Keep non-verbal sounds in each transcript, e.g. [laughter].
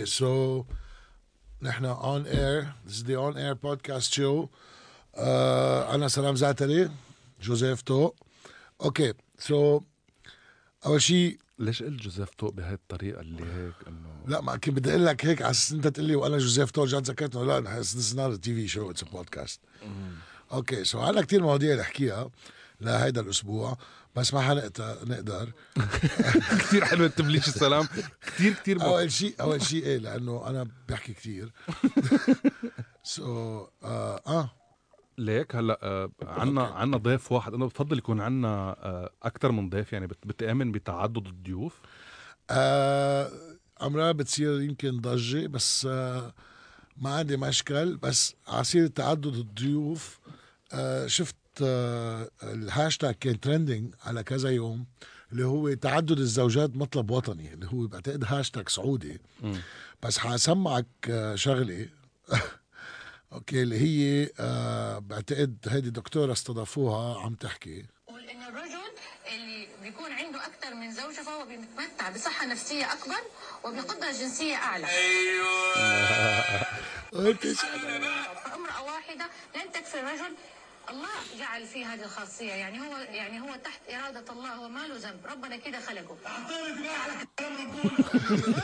Okay, so نحن. This is the on air podcast show. Uh, أنا سلام زعتري جوزيف تو. Okay, so أول شيء ليش قلت جوزيف تو بهاي الطريقة اللي هيك انه لا ما كنت بدي أقول لك هيك على أساس إنت تقول لي وأنا جوزيف تو رجعت ذكرت لا is not a TV show it's a podcast. okay so عندنا كثير مواضيع نحكيها لهيدا الأسبوع بس ما حنقدر نقدر. [laughs] كثير حلوة تبليش السلام. كثير كثير. أول شيء أول شيء إيه لأنه أنا بحكي كثير سو [laughs] آه, آه. ليك هلأ آه عنا. عنا ضيف واحد. أنا بفضل يكون عنا آه أكثر من ضيف يعني بت- بتآمن بتعدد الضيوف. آه امرار بتصير يمكن ضجة بس آه ما عندي مشكل. بس عصير تعدد الضيوف آه شفت الهاشتاج كان trending على كذا يوم اللي هو تعدد الزوجات مطلب وطني اللي هو بعتقد هاشتاج سعودي. بس حسمعك آه شغله [laughs] okay اللي هي آه بعتقد هيدي دكتورة استضافوها عم تحكي. يقول إن الرجل اللي بيكون عنده أكثر من زوجة فهو بيتمتع بصحة نفسية أكبر وبقدرة جنسية أعلى. [laughs] فامرأة واحدة لن تكفي الرجل الله جعل فيه هذه الخاصية. يعني هو يعني هو تحت إرادة الله هو ما له ذنب. ربنا كده خلقه.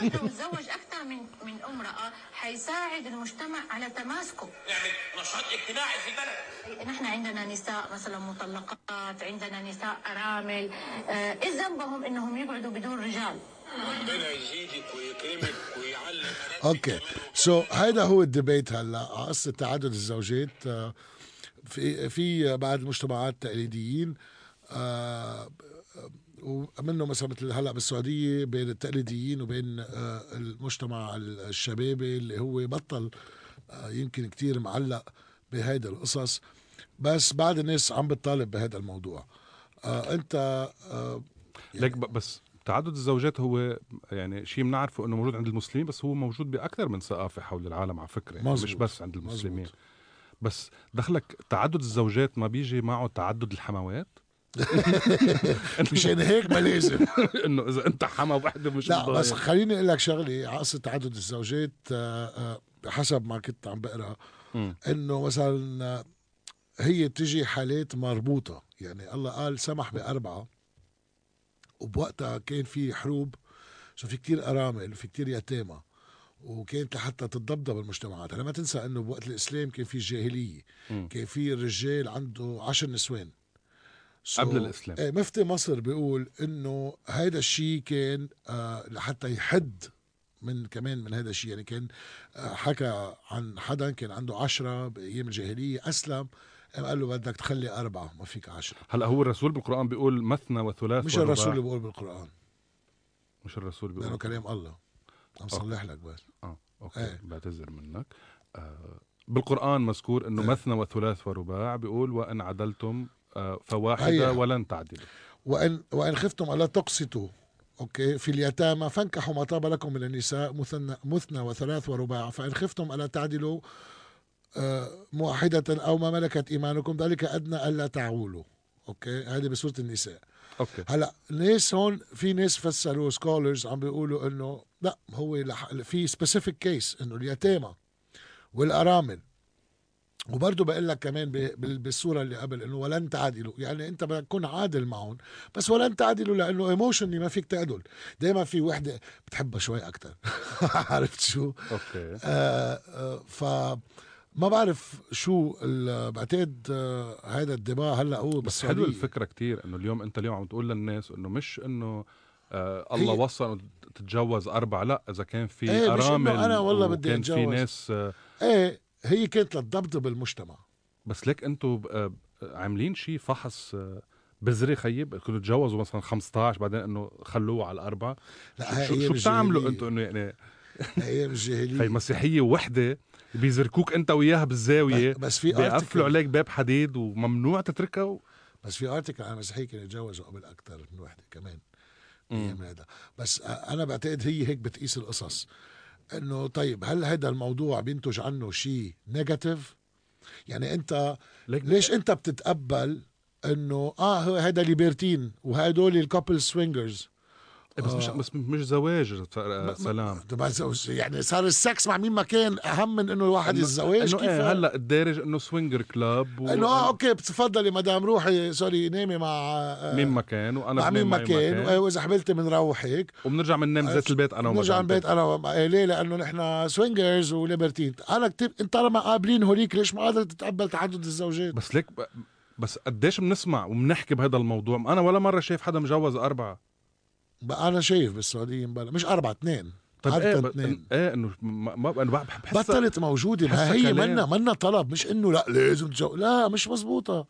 لو تزوج أكثر من من امرأة حيساعد المجتمع على تماسكه. نعمل نشاط اجتماعي في البلد. نحن عندنا نساء مثلا مطلقات عندنا نساء أرامل. آه، إيش ذنبهم إنهم يقعدوا بدون رجال؟ ربنا يزيدك ويكرمك ويعلم okay. so هيدا هو ال debate هلأ. على قصة تعدد الزوجات آه، في في بعض المجتمعات التقليديين آه، ومنه مثلا مثل هلأ بالسعودية بين التقليديين وبين آه، المجتمع الشبابي اللي هو بطل آه، يمكن كتير معلق بهيدا القصص بس بعض الناس عم بتطالب بهذا الموضوع آه انت آه ليك ب- بس تعدد الزوجات هو يعني شيء بنعرفه إنه موجود عند المسلمين بس هو موجود بأكثر من ثقافة حول العالم على فكرة يعني مش. بس عند المسلمين مزبوط. بس دخلك تعدد الزوجات ما بيجي معه تعدد الحموات [laughs] مشان هيك ما لازم [laughs] إنه إذا أنت حما وحدة مش لا. بس خليني أقول لك شغلة على قصة تعدد الزوجات آه، آه، حسب ما كنت عم بقرأ. إنه مثلا آه، هي بتجي حالات مربوطة يعني الله قال سمح بأربعة وبوقتها كان في حروب شو في كتير أرامل وفي كتير يتامى وكانت لحتى تتضبضب المجتمعات. هلا ما تنسى إنه بوقت الإسلام كان في جاهلية. مم. كان في الرجال عنده عشر نسوان. So, قبل الإسلام. إيه مفتي مصر بيقول إنه هيدا الشيء كان آه لحتى يحد من كمان من هذا الشيء يعني كان آه حكى عن حدا كان عنده عشرة بأيام الجاهلية أسلم. قام قال له بدك تخلي أربعة ما فيك عشرة. هلا هو الرسول بالقرآن بيقول مثنى وثلاث مش ورباع. الرسول اللي بيقول بالقرآن. مش الرسول لأنه بيقول. كلام الله. عم صلح لك بس. آه أوكي إيه. بعتذر منك. آه بالقرآن مذكور إنه إيه. مثنى وثلاث ورباع بيقول وإن عدلتم آه فواحدة هيا. ولن تعدلوا. وإن وإن خفتم ألا تقسطوا. okay في اليتامى فانكحوا ما طاب لكم من النساء مثنى, مثنى وثلاث ورباع. فإن خفتم ألا تعدلوا آه، موحدة أو ما ملكت إيمانكم ذلك أدنى ألا تعولوا. okay هذه بسورة النساء. okay. هلأ ناس هون في ناس فسروا scholars عم بيقولوا إنه لا هو في specific case إنه اليتامى والأرامل. وبرضه بقول لك كمان بالصورة اللي قبل إنه ولن تعدلوا. يعني أنت بدك تكون عادل معهم بس ولن تعدلوا لأنه emotionally ما فيك تعدل دائما في وحدة بتحبها شوي أكثر [laughs] عرفت شو؟ okay. آه آه ف ما بعرف شو بعتقد آه هذا الدماء هلأ هو بس حلو. الفكرة كتير إنه اليوم أنت اليوم عم تقول للناس إنه مش إنه آه الله انه تتجوز اربعه لا إذا كان في إنه أرامل أنا والله بدي وكان في. ناس آه إيه هي كانت للضبط بالمجتمع. بس ليك أنتم عاملين شيء فحص آه بذري خيب؟ كنتوا تجوزوا مثلا 15 بعدين إنه خلوه على الأربعة. لا شو, شو بتعملوا. أنتم إنه يعني؟ أيام هي الجاهليه مسيحية وحدة بيزركوك أنت وياها بالزاوية. بس في بيقفلوا عليك باب حديد وممنوع تتركها و... بس في ارتكل عن المسيحيه كانوا يتجوزوا قبل أكثر من وحدة كمان. هذا بس أنا بعتقد هي هيك بتقيس القصص. إنه طيب هل هذا الموضوع بينتج عنه شيء negative يعني أنت ليش أنت بتتقبل إنه آه هذا libertin وهدول ال couple swingers بس مش آه. بس مش زواج سلام. يعني صار السكس مع مين ما كان أهم من إنه الواحد الزواج إنه كيف؟ إيه هلأ الدارج إنه swinger club و... إنه آه okay تفضلي مدام روحي sorry نامي مع آه، مين ما كان وأنا مع مين ما كان. وإيه، وإذا حبلتي بنروحك وبنرجع بننام ذات البيت أنا ومدام البيت أنا وم- إيه، ليه؟ لأنه نحن سوينجرز وليبرتين. أنا كتير أنت طالما قابلين هوليك ليش ما قادر تتقبل تعدد الزوجات؟ بس ليك ب... بس قديش بنسمع وبنحكي بهذا الموضوع؟ أنا ولا مرة شايف حدا مجوز أربعة. بقى أنا شايف بالسعودية مبلا مش أربعة اثنين. طيب عادة إيه ب... إيه إنه ما أنا بحس بطلت موجودة. ما هي. منا منا طلب مش إنه لأ لازم تجو لا مش مزبوطة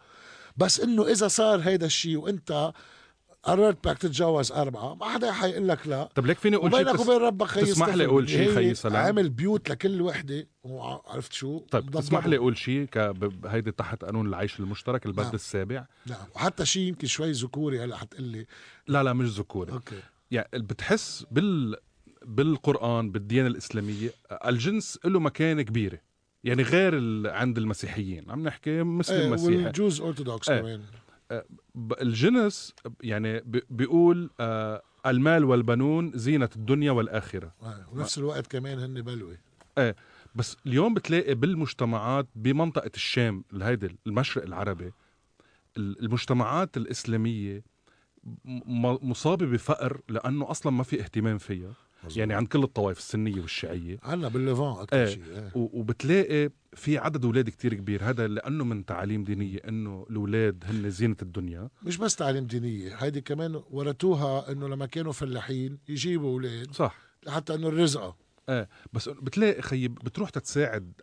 بس إنه إذا صار هيدا الشيء وإنت قررت بدك تتجوز أربعة. ما حدا حيقول لك لا. طب ليك فيني أقول شيء وبينك تس... وبين ربك خيي تسمح لي. أقول شيء خيي سلام؟ عامل بيوت لكل وحدة. وعرفت شو. طيب. تسمح لي أقول شيء هيدي تحت قانون العيش المشترك البند نعم. السابع. نعم. وحتى شيء يمكن شوي ذكوري هلا حتقول لي لا لا مش ذكوري. okay. يعني بتحس بال بالقرآن بالديانة الإسلامية الجنس له مكانة كبيرة. يعني غير ال... عند المسيحيين. عم نحكي مسلم إيه مسيحي. وال Jews orthodox إيه. كمان. الجنس يعني. بيقول آه المال والبنون زينة الدنيا والآخرة آه، ونفس الوقت كمان هن بلوي بس اليوم بتلاقي بالمجتمعات بمنطقة الشام هيدي المشرق العربي ال- المجتمعات الإسلامية مصابة بفقر لأنه أصلا ما في اهتمام فيها يعني عند كل الطوائف السنية والشيعية. عنا بالليفان أكثر إيه. شيء. و- وبتلاقي في عدد أولاد كتير كبير. هذا لأنه من تعاليم دينية إنه الأولاد هن زينة الدنيا. مش بس تعليم دينية هيدي كمان ورثوها إنه لما كانوا فلاحين يجيبوا أولاد صح. لحتى إنه الرزقه إيه بس بتلاقي خيب بتروح تتساعد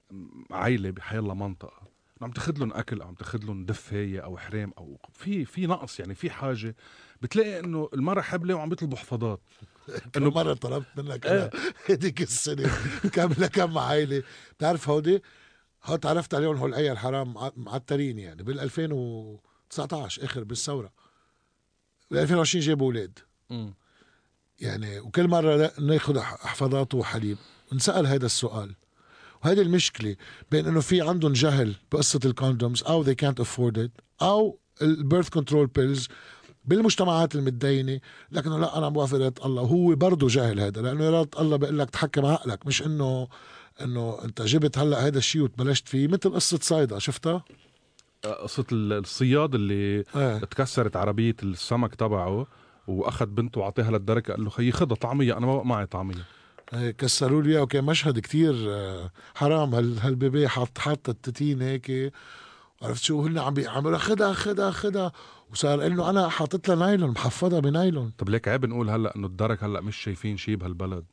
عائلة بحيالله منطقة. عم تاخذ لهم أكل أو عم تاخذ لهم دفاية أو حرام أو في في نقص يعني في حاجة. بتلاقي إنه المرأة حبلة وعم بيطلبوا حفاضات إنه مرة طلبت منك أنا هذيك السنة؟ كم لكم عائلة؟ بتعرف هودي؟ هو تعرفت عليهم هول العيال حرام مع- معترين يعني. بال 2019 آخر بالثورة. بال 2020 جابوا أولاد. يعني وكل مرة ناخذ حفاضات وحليب. نسأل هذا السؤال. وهذه المشكلة بين إنه في عندهم جهل بقصة الكوندومز أو they can't afford it أو ال birth control pills بالمجتمعات المتدينة. لكنه لا أنا بوافق إرادة الله. هو برضه جاهل هذا لأنه إرادة الله بيقول لك تحكم عقلك مش إنه إنه أنت جبت هلأ هذا الشيء وتبلشت فيه مثل قصة صيدا شفتها؟ قصة ال- الصياد اللي إيه. تكسرت عربية السمك تبعه وأخذ بنته وعطيها للدركه قال له خيي خدها طعمية أنا ما بقى معي طعمية. إيه، كسروا لي إياه وكان مشهد كتير آه، حرام. هال هال baby حط حط التتين هيك عرفت شو؟ هن عم عم خدها خدها خدها. وصار إنه أنا حاطط لها نايلون محفظة بنايلون. طب ليك عيب نقول هلأ إنه الدرك هلأ مش شايفين شيء بهالبلد؟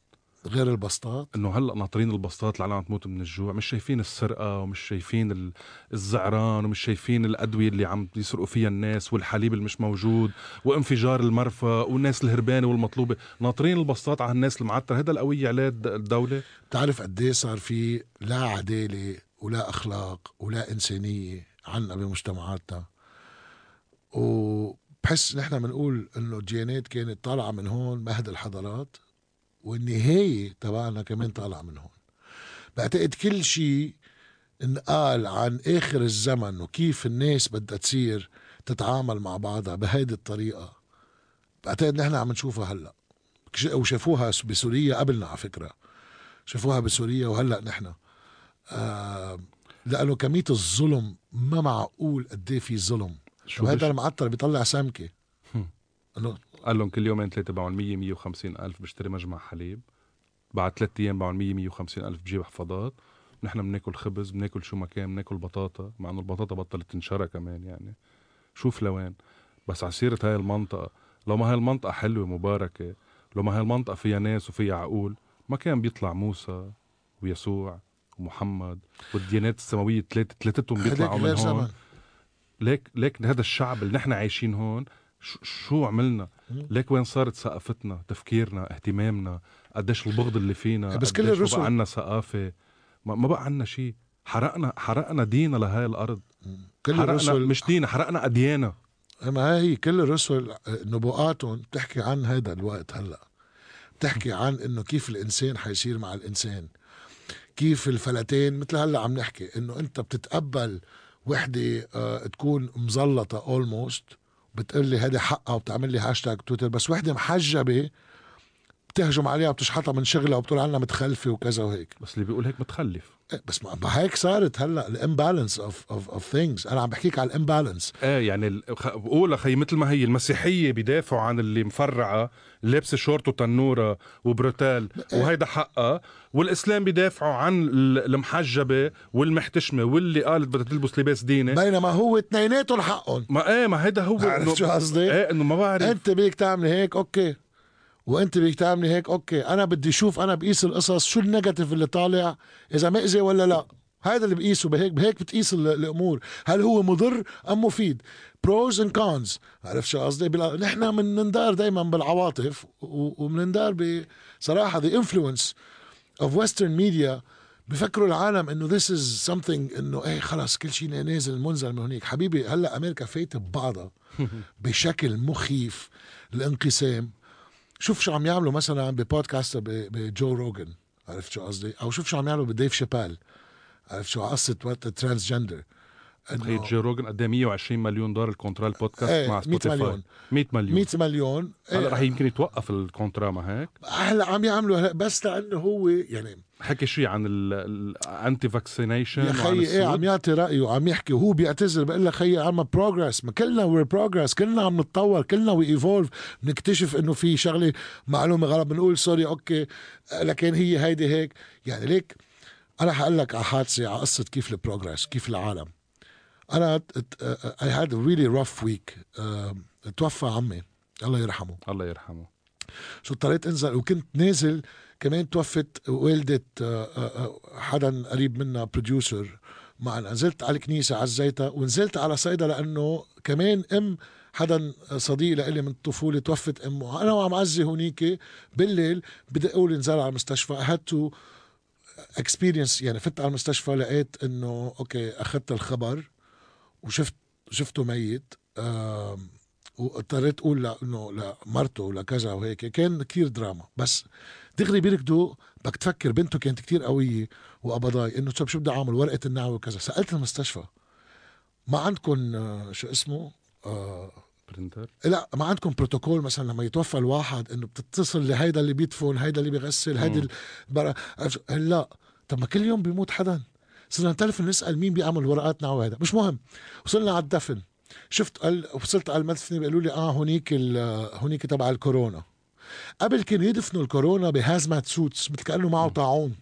غير البسطات. إنه هلأ ناطرين البسطات اللي عم تموت من الجوع. مش شايفين السرقة ومش شايفين ال- الزعران ومش شايفين الأدوية اللي عم يسرقوا فيها الناس والحليب اللي مش موجود وانفجار المرفأ والناس الهربانة والمطلوبة. ناطرين البسطات على الناس المعترة. هذا القوية عليه الد- الدولة. بتعرف قد إيه صار في لا عدالة ولا أخلاق ولا إنسانية؟ عنا بمجتمعاتنا. وبحس نحن بنقول إنه الديانات كانت طالعة من هون مهد الحضارات والنهاية تبعنا كمان طالعة من هون. بعتقد كل شيء انقال عن آخر الزمن وكيف الناس بدها تصير تتعامل مع بعضها بهيدي الطريقة بعتقد نحن عم نشوفها هلأ. وشافوها بسوريا قبلنا على فكرة. شافوها بسوريا وهلأ نحن. آه لأنه كمية الظلم ما معقول قد إيه في ظلم. شو وهذا بش... المعطر بيطلع سمكة. إنه قال لهم كل يومين ثلاثة باعوا 100 150 ألف بشتري مجمع حليب. بعد ثلاث أيام باعوا 100 150 ألف بجيب حفاضات. نحن بناكل خبز بناكل شو ما كان بناكل بطاطا مع إنه البطاطا بطلت تنشرى كمان يعني. شوف لوين. بس على سيرة هاي المنطقة لو ما هاي المنطقة حلوة مباركة لو ما هاي المنطقة فيها ناس وفيها عقول ما كان بيطلع موسى ويسوع ومحمد والديانات السماوية ثلاثة ثلاثتهم بيطلعوا من هون. ليك ليك هذا الشعب اللي نحن عايشين هون شو, عملنا. ليك وين صارت ثقافتنا تفكيرنا اهتمامنا؟ قديش البغض اللي فينا؟ بس كل الرسل- ما بقى عنا ثقافة؟ ما, ما بقى عنا شيء حرقنا حرقنا دينا لهاي الأرض. كل حرقنا الرسل مش دينا حرقنا اديانا ما هي كل الرسل نبوءاتهم بتحكي عن هذا الوقت هلأ. بتحكي عن إنه كيف الإنسان حيصير مع الإنسان. كيف الفلتين مثل هلا عم نحكي إنه أنت بتتقبل وحدة آه تكون مزلطة almost بتقول لي هذا حقها وبتعمل لي hashtag Twitter بس وحدة محجبة بتهجم عليها وبتشحطها من شغلها وبتقول عنها متخلفة وكذا وهيك. بس اللي بيقول هيك متخلف. إيه، بس ما هيك صارت هلأ ال imbalance of of of things أنا عم بحكيك على ال imbalance إيه يعني بقول أخي مثل ما هي المسيحية بيدافعوا عن اللي مفرعة لابسة شورت وتنورة و bretelles وهيدا حقها والإسلام بيدافعوا عن ال- المحجبة والمحتشمة واللي قالت بدها تلبس لباس ديني. بينما هو اثنيناتهم حقهم. ما إيه ما هيدا هو عرفت شو قصدي؟ إيه إنه ما بعرف. أنت بدك تعملي هيك okay. وانت بدك تعملي هيك okay أنا بدي أشوف أنا بقيس القصص شو ال negative اللي طالع إذا مأذي ولا لا. هذا اللي بقيسه بهيك بهيك بتقيس ال- الأمور. هل هو مضر أم مفيد؟ pros and cons عرفت شو قصدي؟ بلا- نحن بنندار دائما بالعواطف وبنندار بصراحه the influence of Western media بفكروا العالم إنه this is something إنه إيه خلص كل شيء نازل منزل من هنيك حبيبي هلأ أمريكا فايتة ببعضها [laughs] بشكل مخيف. الانقسام شوف شو عم يعملوا مثلا ببودكاست بجو روجن عرفت شو قصدي؟ أو شوف شو عم يعملوا ب Dave Chappelle عرفت شو قصة وقت ال transgender. تخيل Joe Rogan قد إيه؟ 120 مليون دولار ال contrat البودكاست إيه، مع 100 Spotify. مليون. 100 مليون. 100 مليون. هلا إيه، رح يمكن يتوقف ال contrat ما هيك؟ هلا عم يعملوا هلا بس لأنه هو يعني حكي شيء عن ال anti vaccination يا خيي إيه عم يعطي رأيه وعم يحكي. وهو بيعتذر بقول لك خيي عم progress ما كلنا we're progress كلنا عم نتطور كلنا we evolve بنكتشف إنه في شغلة معلومة غلط بنقول sorry okay. لكن هي هيدي هيك. يعني ليك أنا حقول لك على حادثة على قصة كيف ال progress كيف العالم. أنا I had really rough week توفى عمي. الله يرحمه. الله يرحمه. شو اضطريت أنزل وكنت نازل. كمان توفت والدة آه، آه، آه، حدا قريب منا producer معنا نزلت على الكنيسة عزيتها ونزلت على صيدا لأنه كمان أم حدا صديق لإلي من الطفولة توفت أمه. أنا وعم عزي هونيك بالليل. بدي أقول انزل على المستشفى. To experience يعني فت على المستشفى لقيت إنه أوكي أخذت الخبر. وشفت شفته ميت. واضطريت أقول لا إنه لمرته ولا كذا وهيك. كان كتير دراما. بس دغري بيركضوا. بدك تفكر بنته كانت كتير قوية وقبضاي. إنه طب شو بدي أعمل؟ ورقة النعوه وكذا. سألت المستشفى. ما عندكم آه، شو اسمه؟ آه printer؟ لا ما عندكم بروتوكول مثلا لما يتوفى الواحد إنه بتتصل لهيدا اللي بيدفن هيدا اللي بيغسل هيدا لا. طب ما كل يوم بيموت حدا. صرنا نتلفن نسأل مين بيعمل ورقات نعوه هيدا مش مهم. وصلنا على الدفن. شفت قال وصلت على المدفن بيقولوا لي آه هونيك هونيك تبع الكورونا. قبل كانوا يدفنوا الكورونا ب hazmat suits مثل كانه معه طاعون.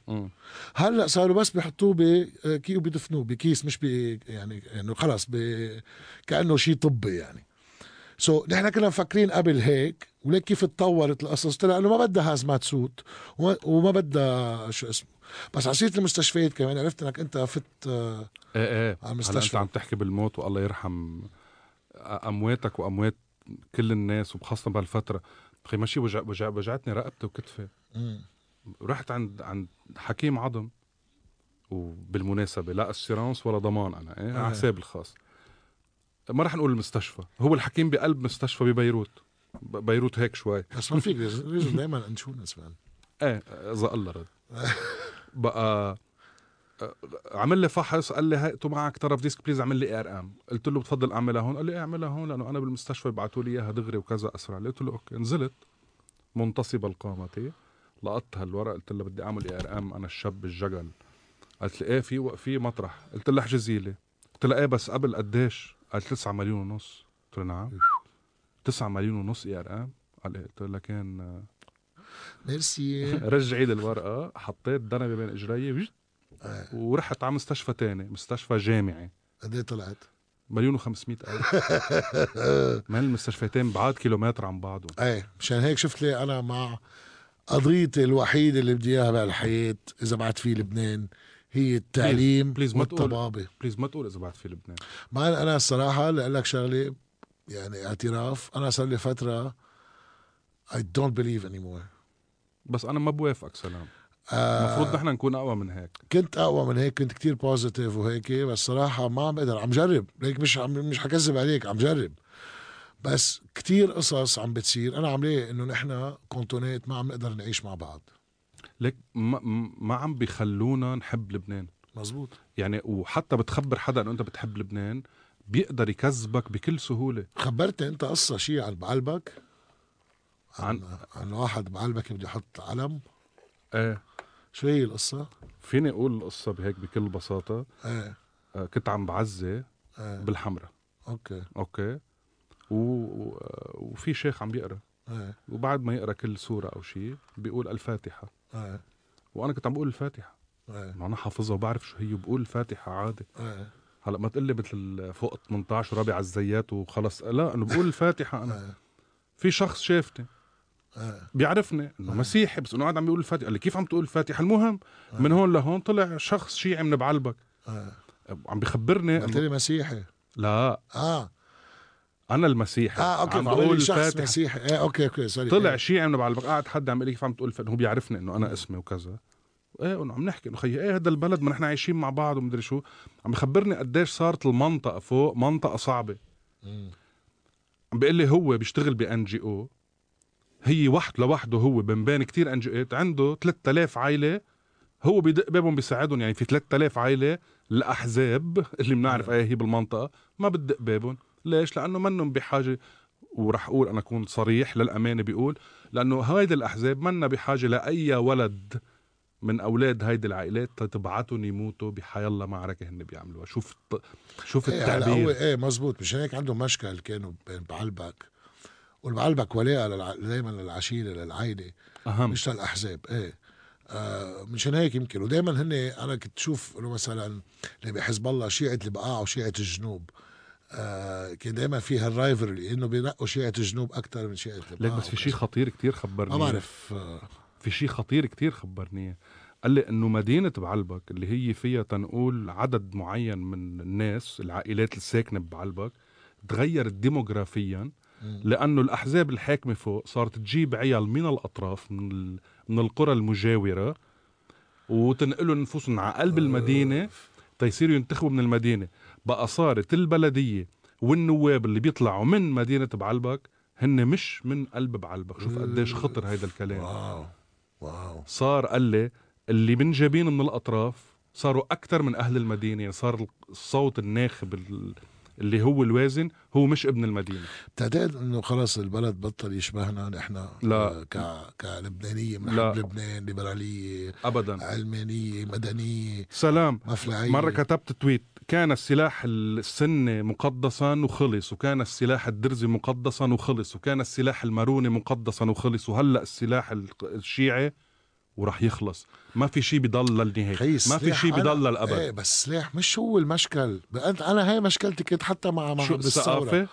هلأ صاروا بس بيحطوه بكي وبيدفنوه بكيس مش ب يعني إنه خلص ب كأنه شيء طبي يعني. so so, نحن كنا مفكرين قبل هيك وليك كيف تطورت القصص؟ طلع انه ما بدها hazmat suit وما, وما بدها شو اسمه بس على سيرة المستشفيات كمان عرفت إنك أنت فت آه، إيه إيه. على هلا أنت المستشفى. عم تحكي بالموت والله يرحم أمواتك وأموات كل الناس وخاصة بهالفترة؟ أخي ماشي وجع وجع وجعتني رقبتي وكتفي. رحت عند عند حكيم عظم وبالمناسبة لا assurance ولا ضمان أنا إيه؟ على حسابي الخاص. ما رح نقول المستشفى هو الحكيم بقلب مستشفى ببيروت بيروت هيك شوي. بس ما فيك دائما insurance man إيه إذا الله رد. [laughs] بقى آه، عمل لي فحص قال لي هاي تو معك طرف ديسك please اعمل لي IRM. قلت له بتفضل اعملها هون؟ قال لي إيه اعملها هون لأنه أنا بالمستشفى بعثوا لي إياها دغري وكذا أسرع. قلت له okay. نزلت منتصب القامة لقطت هالورق قلت لها بدي أعمل IRM أنا الشاب الجگل قالت لي إيه في في مطرح. قلت لها احجزي لي قلت لها إيه بس قبل قديش؟ قالت 9 مليون ونص. قلت لها نعم. 9 مليون ونص IRM. قال إيه؟ قلت لها كان آه، ميرسي [laughs] رجعي لي الورقه حطيت دنبة بين إجري آه. ورحت على مستشفى تاني مستشفى جامعي قد إيه طلعت؟ مليون وخمسمية ألف [laughs] من المستشفيتين بعاد كيلومتر عن بعضهم إيه مشان هيك شفت لي أنا مع قضيتي الوحيدة اللي بدي إياها بهالحياة إذا بعد في لبنان هي التعليم please ما تقول. والطبابة please ما تقول إذا بعد في لبنان ما أنا الصراحة لأقول لك شغلة يعني اعتراف أنا صار لي فترة I don't believe anymore بس أنا ما بوافقك سلام. آه المفروض نحن نكون أقوى من هيك. كنت أقوى من هيك كنت كتير positive وهيك بس صراحة ما عم بقدر عم جرب. ليك مش عم مش حكذب عليك عم جرب. بس كتير قصص عم بتصير. أنا عم ليه؟ إنه نحن كونتونات ما عم نقدر نعيش مع بعض. ليك ما, ما عم بيخلونا نحب لبنان. مزبوط. يعني وحتى بتخبر حدا إنه أنت بتحب لبنان بيقدر يكذبك بكل سهولة. خبرتني أنت قصة شيء على بعلبك عن عن واحد بعلبك بده يحط علم. إيه. شو هي القصة؟ فيني أقول القصة بهيك بكل بساطة؟ إيه. آه، كنت عم بعزي إيه. بالحمرة okay. okay. و... و- وفي شيخ عم بيقرأ. إيه. وبعد ما يقرأ كل سورة أو شيء بيقول الفاتحة. إيه. وأنا كنت عم بقول الفاتحة. إيه. أنا حافظها وبعرف شو هي وبقول الفاتحة عادي. إيه. هلأ ما تقول لي مثل فوق 18 ورابع الزيات وخلص. لا انه بقول الفاتحة أنا. إيه. في شخص شافتني. إيه بيعرفني إنه مسيحي بس إنه قاعد عم بيقول الفاتحة. قال لي كيف عم تقول الفاتحة؟ المهم من هون لهون طلع شخص شيعي من بعلبك. إيه عم بيخبرني قلت لي مسيحي. لا. آه. أنا المسيحي. آه okay عم بقول شخص الفاتحه مسيحي. إيه okay okay sorry. طلع إيه. شيعي من بعلبك. قاعد حد عم يقول لي كيف عم تقول الفاتحة. هو بيعرفني إنه أنا اسمي وكذا. إيه إنه عم نحكي إنه خيي إيه هذا البلد ما نحن عايشين مع بعض ومدري شو. عم يخبرني قديش صارت المنطقة فوق منطقة صعبة. مم. عم بيقول لي هو بيشتغل ب NGO هي وحده لوحده هو من بين كتير ان جي عنده 3000 عائلة. هو بيدق بابهم بيساعدهم يعني في 3000 عائلة الاحزاب اللي بنعرف إيه هي بالمنطقة. ما بتدق بابهم ليش؟ لأنه منهم بحاجة ورح أقول أنا أكون صريح للأمانة بيقول لأنه هيدي الأحزاب منا بحاجة لأي ولد من أولاد هيدي العائلات تبعتهم يموتوا بحيالله معركة هن بيعملوها. شوف شوف إيه هلا هو التعبير إيه مزبوط. مشان هيك؟ عندهم مشكل كانوا بين بعلبك. والبعلبك ولاء للع... دائما للعشيرة للعائله أهم. مش للأحزاب. إيه. آه مشان هيك يمكن. ودائما هن أنا كنت شوف إنه مثلا اللي بحزب الله شيعة البقاع وشيعة الجنوب. آه كان دائما في هالرايفرلي إنه بينقوا شيعة الجنوب أكثر من شيعة البقاع ليك بس في شيء خطير كتير خبرني. ما. بعرف آه. في شيء خطير كتير خبرني. قال لي إنه مدينة بعلبك اللي هي فيها تنقول عدد معين من الناس العائلات الساكنة بعلبك تغيرت ديموغرافيا. لأنه الأحزاب الحاكمة فوق صارت تجيب عيال من الأطراف من. من القرى المجاورة وتنقلهم نفوسهم على قلب المدينة تيصيروا ينتخبوا من المدينة. بقى صارت البلدية والنواب اللي بيطلعوا من مدينة بعلبك هن مش من قلب بعلبك. شوف قديش خطر هيدا الكلام. wow. wow. صار قال لي اللي منجابين من الأطراف صاروا أكثر من أهل المدينة يعني صار الصوت الناخب ال- اللي هو الوازن هو مش ابن المدينة بتعتقد إنه خلص البلد بطل يشبهنا نحن لا. آه، ك كلبنانية لا. بنحب لبنان ليبرالية ابدا علمانية مدنية سلام مفلعيه مرة كتبت تويت كان السلاح السني مقدسا وخلص وكان السلاح الدرزي مقدسا وخلص وكان السلاح الماروني مقدسا وخلص وهلأ السلاح ال- الشيعي وراح يخلص. ما في شيء بضل للنهاية. خيي ما في شيء بضل للأبد. إيه بس السلاح مش هو المشكل. انت أنا هاي مشكلتي كنت حتى مع مع شو بالثورة.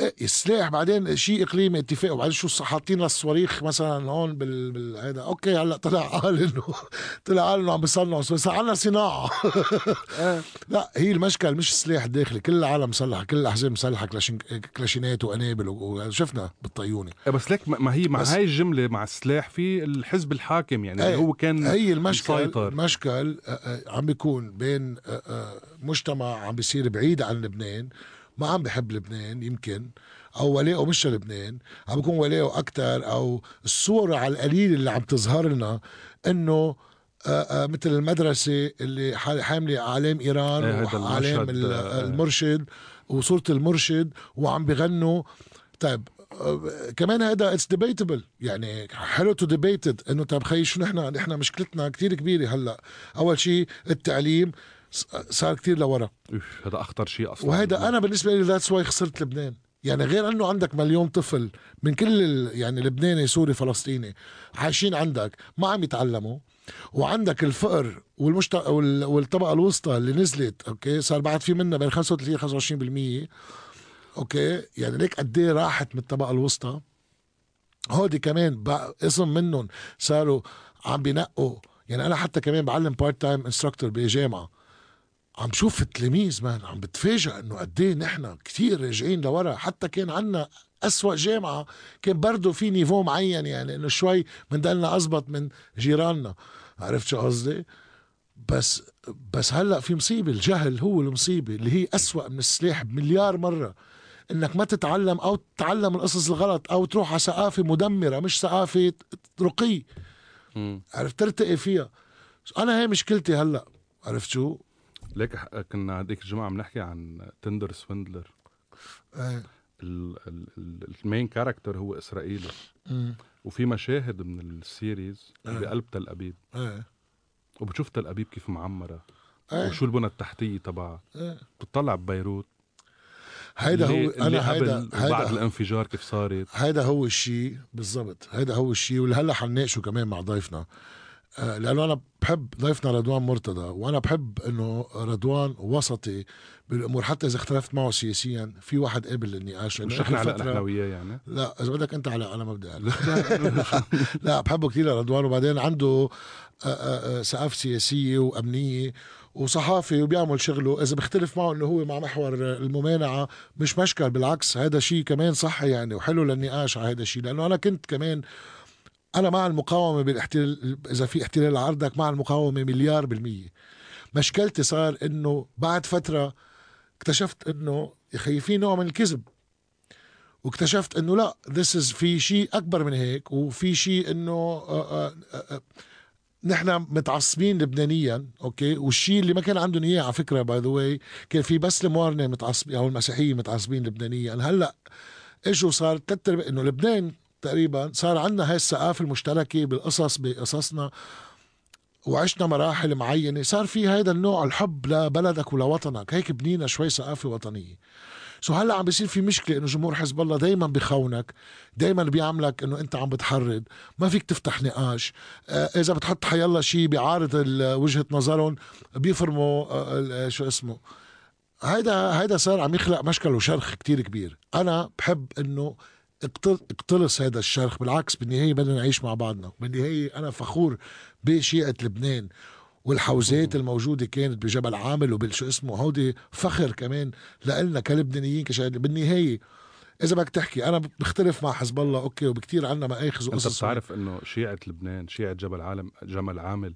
السلاح بعدين شيء اقليمي اتفاق وبعدين شو حاطين الصواريخ مثلا هون بال, بال... okay هلأ طلع [laughs] قال إنه طلع قال إنه عم بيصنعوا بس عنا صناعة. [laughs] لا هي المشكل مش السلاح الداخلي كل العالم مسلحه كل الأحزاب مسلحه كلاشين... كلاشينات وقنابل وشفنا بالطيونة. إيه بس ليك ما هي مع بس- هاي الجملة مع السلاح في الحزب الحاكم يعني إيه هو كان هي المشكل مسيطر المشكل آه، آه، عم بيكون بين آه، آه، مجتمع عم بيصير بعيد عن لبنان ما عم بحب لبنان يمكن أو ولاءه مش لبنان. عم بيكون ولاءه أكثر أو الصورة على القليل اللي عم تظهر لنا إنه آه، آه، مثل المدرسة اللي حا- حاملة أعلام إيران هيدا وأعلام آه. المرشد وصورة المرشد وعم بغنوا. طيب كمان هذا it's debatable يعني حلو to debate it إنه طيب خي شو نحن نحن مشكلتنا كتير كبيرة هلأ. أول شيء التعليم. صار كتير لورا. هذا أخطر شيء أصلا. وهذا أنا بالنسبة لي that's why خسرت لبنان. يعني غير أنه عندك مليون طفل من كل يعني لبناني سوري فلسطيني عايشين عندك ما عم يتعلموا وعندك الفقر والمشت... وال... والطبقة الوسطى اللي نزلت okay صار بعد في منا بين 35 25% okay؟ يعني ليك قد إيه راحت من الطبقة الوسطى؟ هودي كمان اسم منهم صاروا عم بينقوا. يعني أنا حتى كمان بعلم part time instructor بجامعة. عم شوف التلاميذ man عم بتفاجئ إنه قد إيه نحن كثير راجعين لورا حتى كان عنا أسوأ جامعة كان برضه في niveau معين يعني إنه شوي بندلنا أزبط من جيراننا عرفت شو قصدي؟ بس بس هلأ في مصيبة الجهل هو المصيبة اللي هي أسوأ من السلاح بمليار مرة إنك ما تتعلم أو تتعلم القصص الغلط أو تروح على ثقافة مدمرة مش ثقافة رقي. عرفت ترتقي فيها أنا هي مشكلتي هلأ عرفت شو؟ ليك كنا هذيك الجمعة عم نحكي عن Tinder Swindler. إيه ال main character هو إسرائيلي. مم. وفي مشاهد من ال series آه. بقلب تل أبيب. إيه وبتشوف تل أبيب كيف معمرة. إيه وشو البنى التحتية تبعها إيه بتطلع ببيروت. هيدا هو أنا هيدا هيدا الانفجار كيف صارت. هيدا هو الشيء بالضبط. هيدا هو الشيء واللي هلأ حنناقشه كمان مع ضيفنا. لأنه أنا بحب ضيفنا رضوان مرتضى وأنا بحب إنه رضوان وسطي بالأمور حتى إذا اختلفت معه سياسيا في واحد قابل للنقاش مش إحنا على نحن وياه يعني؟ لا إذا بدك أنت على أنا ما بدي. [laughs] لا بحبه كثير رضوان وبعدين عنده آه، آه، آه، سياسية وأمنية وصحافي وبيعمل شغله. إذا بختلف معه إنه هو مع محور الممانعة مش مشكل بالعكس هذا شيء كمان صح يعني وحلو للنقاش على هذا الشيء لأنه أنا كنت كمان أنا مع المقاومة بالاحتلال إذا في احتلال عرضك مع المقاومة مليار بالمية. مشكلتي صار إنه بعد فترة اكتشفت إنه يا أخي في نوع من الكذب. واكتشفت إنه لا ذس از في شيء أكبر من هيك وفي شيء إنه آه، آه، آه، نحن متعصبين لبنانيا okay؟ والشيء اللي ما كان عندهم إياه على فكرة by the way كان في بس الموارنه متعصبين أو المسيحية متعصبين لبنانيا. هلأ اجوا صار؟ ثلاث إنه لبنان تقريبا صار عندنا هاي الثقافه المشتركة بالقصص بقصصنا وعشنا مراحل معينة. صار في هذا النوع الحب لبلدك ولوطنك. هيك بنينا شوي ثقافه وطنية. so هلأ عم بيصير في مشكلة إنه جمهور حزب الله دائما بخونك دائما بيعملك إنه أنت عم بتحرض. ما فيك تفتح نقاش. آه إذا بتحط حيالله شيء بيعارض وجهة نظرهم بيفرموا آه ال- شو اسمه. هيدا هيدا صار عم يخلق مشكل وشرخ كتير كبير. أنا بحب إنه اقتلص هذا الشرخ بالعكس بالنهاية بدنا نعيش مع بعضنا. بالنهايه أنا فخور بشيعة لبنان والحوزات الموجودة كانت بجبل عامل وبالشو اسمه هودي فخر كمان لنا كلبنانيين كشهد بالنهاية إذا بدك تحكي أنا بختلف مع حزب الله أوكي وبكتير عنا مآخذ وقصص بتعرف إنه شيعة لبنان شيعة جبل عالم جمل عامل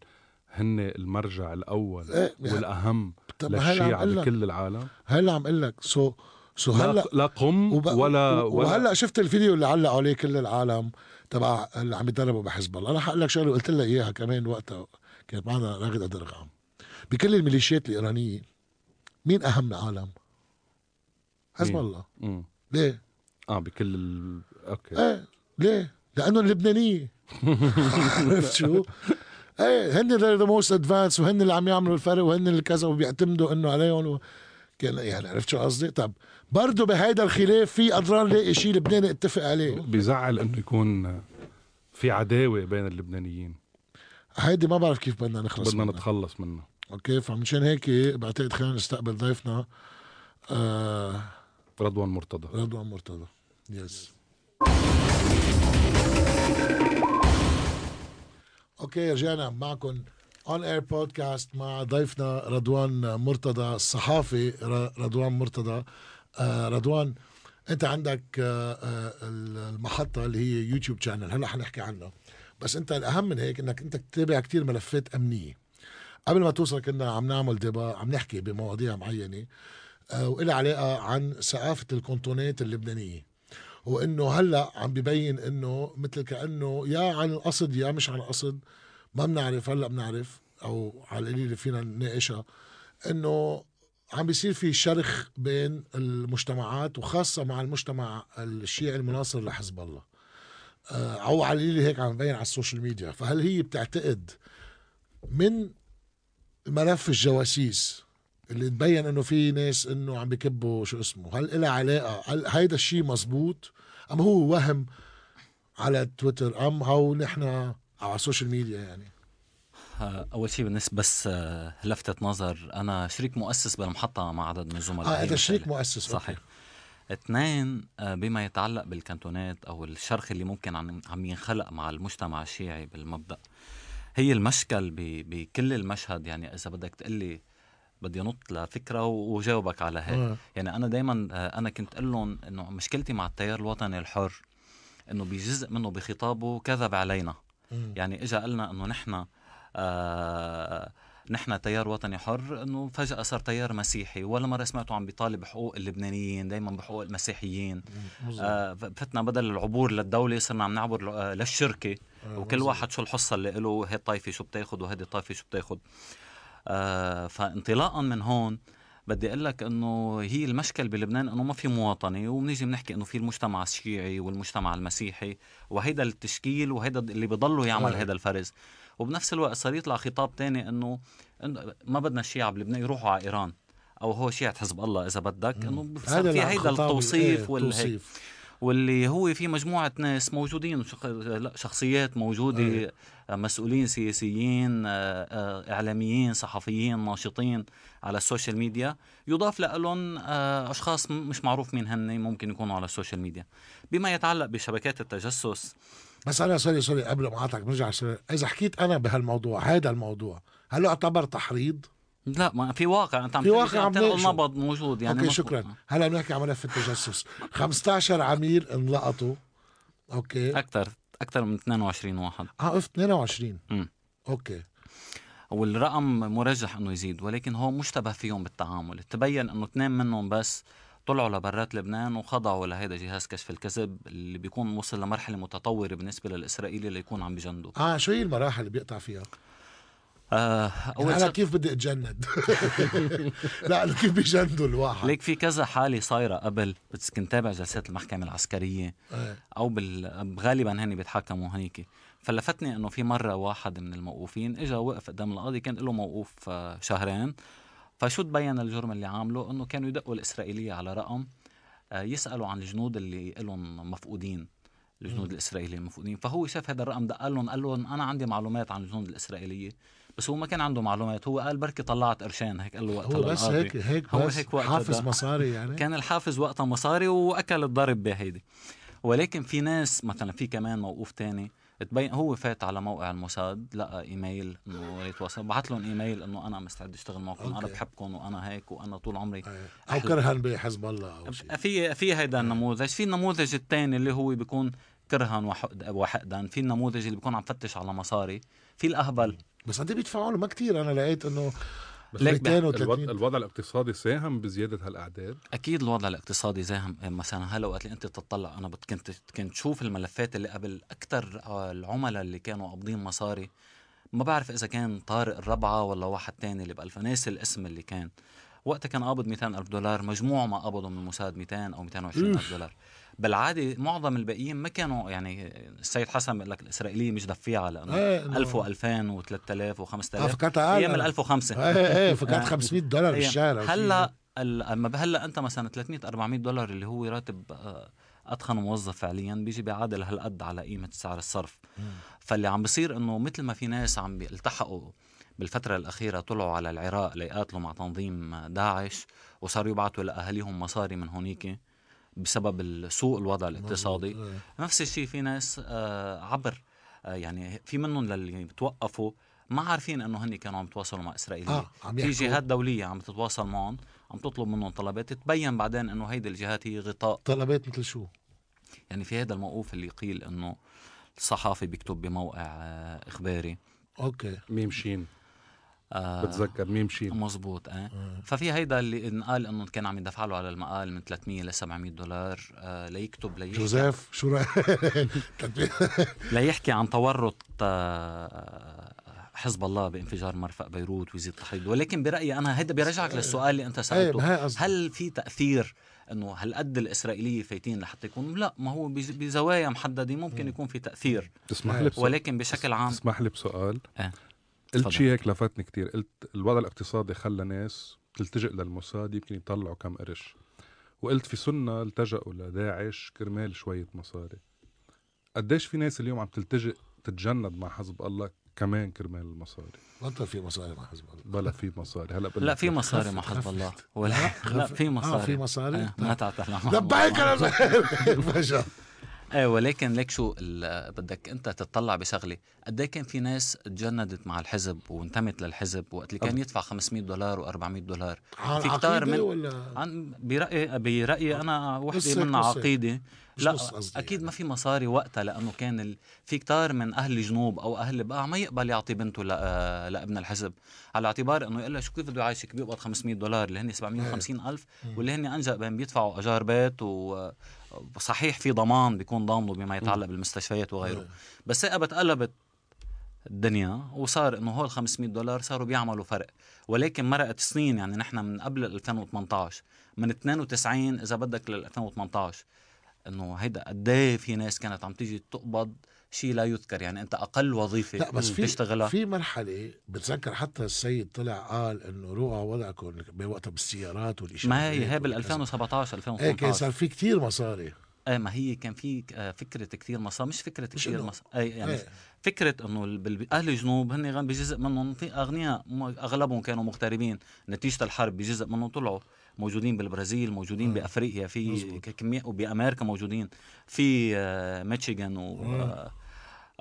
هن المرجع الأول إيه، يعني عم للشيعة بكل العالم؟ هلا عم قلك so so هلأ لا, قم وب... ولا ولا وهلأ شفت الفيديو اللي علقوا عليه كل العالم تبع اللي عم يضربوا بحزب الله أنا حقول لك شغلة قلت لها إياها كمان وقتها كانت معنا راغد ادرغام بكل الميليشيات الإيرانية مين أهم عالم؟ حزب؟ الله مم. ليه؟ آه بكل ال... أوكي إيه ليه؟ لأنه اللبنانية [laughs] عرفت شو؟ إيه هن the most advanced وهن اللي عم يعملوا الفرق وهن اللي كذا وبيعتمدوا إنه عليهم و... كان يعني عرفت شو قصدي؟ طب برضه بهيدا الخلاف في قدران نلاقي شيء لبناني اتفق عليه. بيزعل إنه يكون في عداوة بين اللبنانيين. هيدي ما بعرف كيف بدنا نخلص بدنا منها. نتخلص منه أوكي فمشان هيك بعتقد خلينا نستقبل ضيفنا آه رضوان مرتضى. رضوان مرتضى. yes أوكي رجعنا معكم. On Air Podcast مع ضيفنا رضوان مرتضى الصحافي رضوان مرتضى. آه رضوان أنت عندك آه آه المحطة اللي هي YouTube channel هلا حنحكي عنها. بس أنت الأهم من هيك إنك أنت تتابع كتير ملفات أمنية. قبل ما توصل كنا عم نعمل ديبا عم نحكي بمواضيع معينة وإلها علاقة عن ثقافة الكونتونات اللبنانية. وإنه هلأ عم ببين إنه مثل كأنه يا عن القصد يا مش عن قصد ما بنعرف هلأ بنعرف أو على القليل فينا نناقشها إنه عم بيصير في شرخ بين المجتمعات وخاصة مع المجتمع الشيعي المناصر لحزب الله. آه، أو على القليل هيك عم ببين على ال social media. فهل هي بتعتقد من ملف الجواسيس اللي تبين إنه في ناس إنه عم بكبوا شو اسمه؟ هل لها علاقة؟ هل هيدا الشيء مزبوط؟ أم هو وهم على تويتر؟ أم هو نحن على ال social media يعني. آه، أول شيء بالنسبة بس آه، لفتت نظر أنا شريك مؤسس بالمحطه مع عدد من الزملاء. آه انت شريك مؤسس. مؤسس صحيح. اثنين آه، بما يتعلق بالكانتونات أو الشرخ اللي ممكن عم ينخلق مع المجتمع الشيعي بالمبدأ هي المشكل بكل المشهد. يعني إذا بدك تقلي بدي أنط لفكرة وجاوبك على هيك. يعني أنا دائما أنا كنت أقول لهم إنه مشكلتي مع التيار الوطني الحر إنه بجزء منه بخطابه كذب علينا. مم. يعني اجى قالنا إنه نحن آه نحن تيار وطني حر إنه فجأة صار تيار مسيحي ولا مرة سمعته عم بيطالب بحقوق اللبنانيين دائما بحقوق المسيحيين. آه فتنا بدل العبور للدولة صرنا عم نعبر آه، للشركة آه، وكل مظبوط. واحد شو الحصة اللي له هي الطائفة شو بتاخذ وهيدي الطائفة شو بتاخذ آه فانطلاقا من هون بدي أقول لك إنه هي المشكل بلبنان إنه ما في مواطنة وبنيجي بنحكي إنه في المجتمع الشيعي والمجتمع المسيحي وهيدا التشكيل وهيدا اللي بضله يعمل. هذا الفرز وبنفس الوقت صار يطلع خطاب تاني إنه ما بدنا الشيعة بلبنان يروحوا على إيران أو هو شيعة حزب الله إذا بدك إنه صار في هيدا التوصيف إيه، والهيك. واللي هو في مجموعة ناس موجودين شخصيات موجودة أيه. مسؤولين سياسيين آه، آه، إعلاميين صحفيين ناشطين على ال social media يضاف لهم آه، أشخاص م- مش معروف مين هن ممكن يكونوا على ال social media بما يتعلق بشبكات التجسس بس أنا sorry sorry قبل ما أقاطعك نرجع. إذا حكيت أنا بهالموضوع هذا الموضوع هل يعتبر تحريض؟ لا ما في واقع. أنت عم في واقع عم موجود يعني أوكي شكرا. هلا بنحكي عن ملف التجسس. 15 عميل انلقطوا. أوكي. أكثر أكثر من 22 واحد. آه أوف 22 مم. أوكي. والرقم مرجح إنه يزيد ولكن هو مشتبه فيهم بالتعامل. تبين إنه اثنين منهم بس طلعوا لبرات لبنان وخضعوا لهذا جهاز كشف الكذب اللي بيكون وصل لمرحلة متطورة بالنسبة للإسرائيلي اللي يكون عم بجنده. آه شو هي المراحل اللي بيقطع فيها؟ آه يعني اول أنا شيء كيف بدي أتجند؟ [laughs] لا كيف بيجندوا الواحد؟ ليك في كذا حالة صايرة قبل بس كنت تابع جلسات المحكمة العسكرية إيه. أو بال... غالبا هن بيتحكموا هنيك فلفتني إنه في مرة واحد من الموقوفين اجى وقف قدام القاضي كان له موقوف آه، شهرين فشو تبين الجرم اللي عامله إنه كانوا يدقوا الإسرائيلية على رقم آه، يسألوا عن الجنود اللي لهم مفقودين الجنود الإسرائيليين المفقودين فهو شاف هذا الرقم دق لهم قال لهم أنا عندي معلومات عن الجنود الإسرائيلية بس هو ما كان عنده معلومات. هو قال بركي طلعت قرشين. هيك قال له وقتها هو بس للقاضي. هيك هيك هو بس هيك وقتها حافظ ده. مصاري [laughs] يعني. كان الحافز وقتها مصاري وأكل الضرب بهيدي. ولكن في ناس مثلا في كمان موقوف تاني. تبين هو فات على موقع الموساد لقى إيميل إنه يتواصل بعت لهم إيميل إنه أنا مستعد أشتغل معكم أنا. بحبكم وأنا هيك وأنا طول عمري. أو كرهن بحزب الله أو شيء في في هيدا النموذج. في النموذج الثاني اللي هو بيكون كرها وحقد- وحقدا. في النموذج اللي بيكون عم فتش على مصاري. في الأهبل. بس قد إيه بيدفعوا له؟ ما كثير أنا لقيت إنه بس ليك الوضع, 230 الوضع الاقتصادي ساهم بزيادة هالأعداد؟ أكيد الوضع الاقتصادي زاهم مثلا هلا وقت اللي أنت تطلع أنا بت- كنت كنت شوف الملفات اللي قبل أكثر العملاء اللي كانوا قابضين مصاري. ما بعرف إذا كان طارق الربعه ولا واحد تاني اللي بألف. ناسي الاسم اللي كان. وقتها كان قابض 200 ألف دولار. مجموع ما قبضوا من الموساد 200 أو 220 ألف دولار. بالعادة معظم الباقيين ما كانوا يعني السيد حسن بيقول لك الإسرائيلية مش إيه، إنه- 1000 و2000 و3000 آه و5000 فكرتها أيام أقل. ال 1005 إيه إيه فكانت آه. 500 دولار أيام. بالشهر. هلأ أما هلأ أنت مثلا 300 400 دولار اللي هو راتب آه، اتخن موظف فعليا بيجي بيعادل هالقد على قيمة سعر الصرف فاللي عم بيصير إنه مثل ما في ناس عم بيلتحقوا بالفترة الأخيرة طلعوا على العراق ليقاتلوا مع تنظيم داعش وصاروا يبعتوا لأهاليهم مصاري من هونيك بسبب سوء الوضع الاقتصادي. إيه. نفس الشيء في ناس آه، عبر آه، يعني في منهم اللي توقفوا ما عارفين إنه هن كانوا عم يتواصلوا مع اسرائيل آه، في. جهات دولية عم تتواصل معهم عم تطلب منهم طلبات. تبين بعدين إنه هيدي الجهات هي غطاء. طلبات مثل شو؟ يعني في هذا الموقوف اللي قيل إنه الصحافي بيكتب بموقع آه، إخباري. أوكي. ميم شين. آه، بتذكر ميم شين مزبوط آه. ففي هيدا اللي انقال إنه كان عم يدفع له على المقال من 300 ل 700 دولار آه ليكتب ليحكي. جوزيف شو رايك؟ [laughs] ليحكي عن تورط آه، حزب الله بانفجار مرفأ بيروت ويزيد تحريض. ولكن برأيي أنا هيدا بيرجعك للسؤال اللي ما هي قصدي. هل في تأثير إنه هالقد الإسرائيلية فايتين لحتى يكونوا لا ما هو بز- بزوايا محددة ممكن يكون في تأثير. تسمح إيه. لي ولكن بشكل عام تسمح لي بسؤال. إيه. قلت. شيء هيك لفتني كتير. قلت الوضع الاقتصادي خلى ناس تلتجئ للموساد يمكن يطلعوا كم قرش. وقلت في سنة التجأوا لداعش كرمال شوية مصاري. قديش في ناس اليوم عم تلتجئ تتجند مع حزب الله كمان كرمال المصاري؟ بطل في مصاري مع حزب الله. بلا في مصاري. هلا لا في مصاري مع حزب. الله. ولا لا في مصاري آه في مصاري. آه، ما تعتل لبيك أنا [laughs] [laughs] فجأة إيه ولكن ليك شو بدك أنت تطلع بشغلة. قد إيه كان في ناس تجندت مع الحزب وانتمت للحزب؟ وقت اللي كان يدفع 500 دولار و400 دولار. عن في كتار من- ولا عن برأيي برايي أنا وحدة منها. عقيدة. لا أكيد يعني. ما في مصاري وقتها لأنه كان ال... في كتار من أهل الجنوب أو أهل البقاع ما يقبل يعطي بنته ل... لابن الحزب. على اعتبار إنه يقول لها شو كيف بده يعيشك بيقبض 500 دولار. اللي هن 750 ألف واللي هن انجا بين بيدفعوا أجار بيت و صحيح في ضمان بيكون ضامنه بما يتعلق بالمستشفيات وغيره. بس ثقه اتقلبت الدنيا وصار إنه هول 500 دولار صاروا بيعملوا فرق. ولكن مرقت سنين يعني نحن من قبل 2018 من 92 إذا بدك لل 2018 إنه هيدا قد إيه في ناس كانت عم تيجي تقبض شيء لا يذكر يعني أنت أقل وظيفة لا بس في تشتغلها في مرحلة بتذكر حتى السيد طلع قال إنه روعوا وضعكم بوقتها بالسيارات والاشياء ما هي هي بال 2017 إيه كان 2018 صار في كتير مصاري إيه ما هي كان في آه، فكرة كثير مصاري مش فكرة مش كثير مصاري اي يعني إيه فكرة إنه أهل الجنوب هن بجزء منهم في أغنياء أغلبهم كانوا مغتربين نتيجة الحرب بجزء منهم طلعوا موجودين بالبرازيل موجودين آه. بأفريقيا في مزبوط. ك- كمية وبأمريكا موجودين في آه، ميشيغان و آه.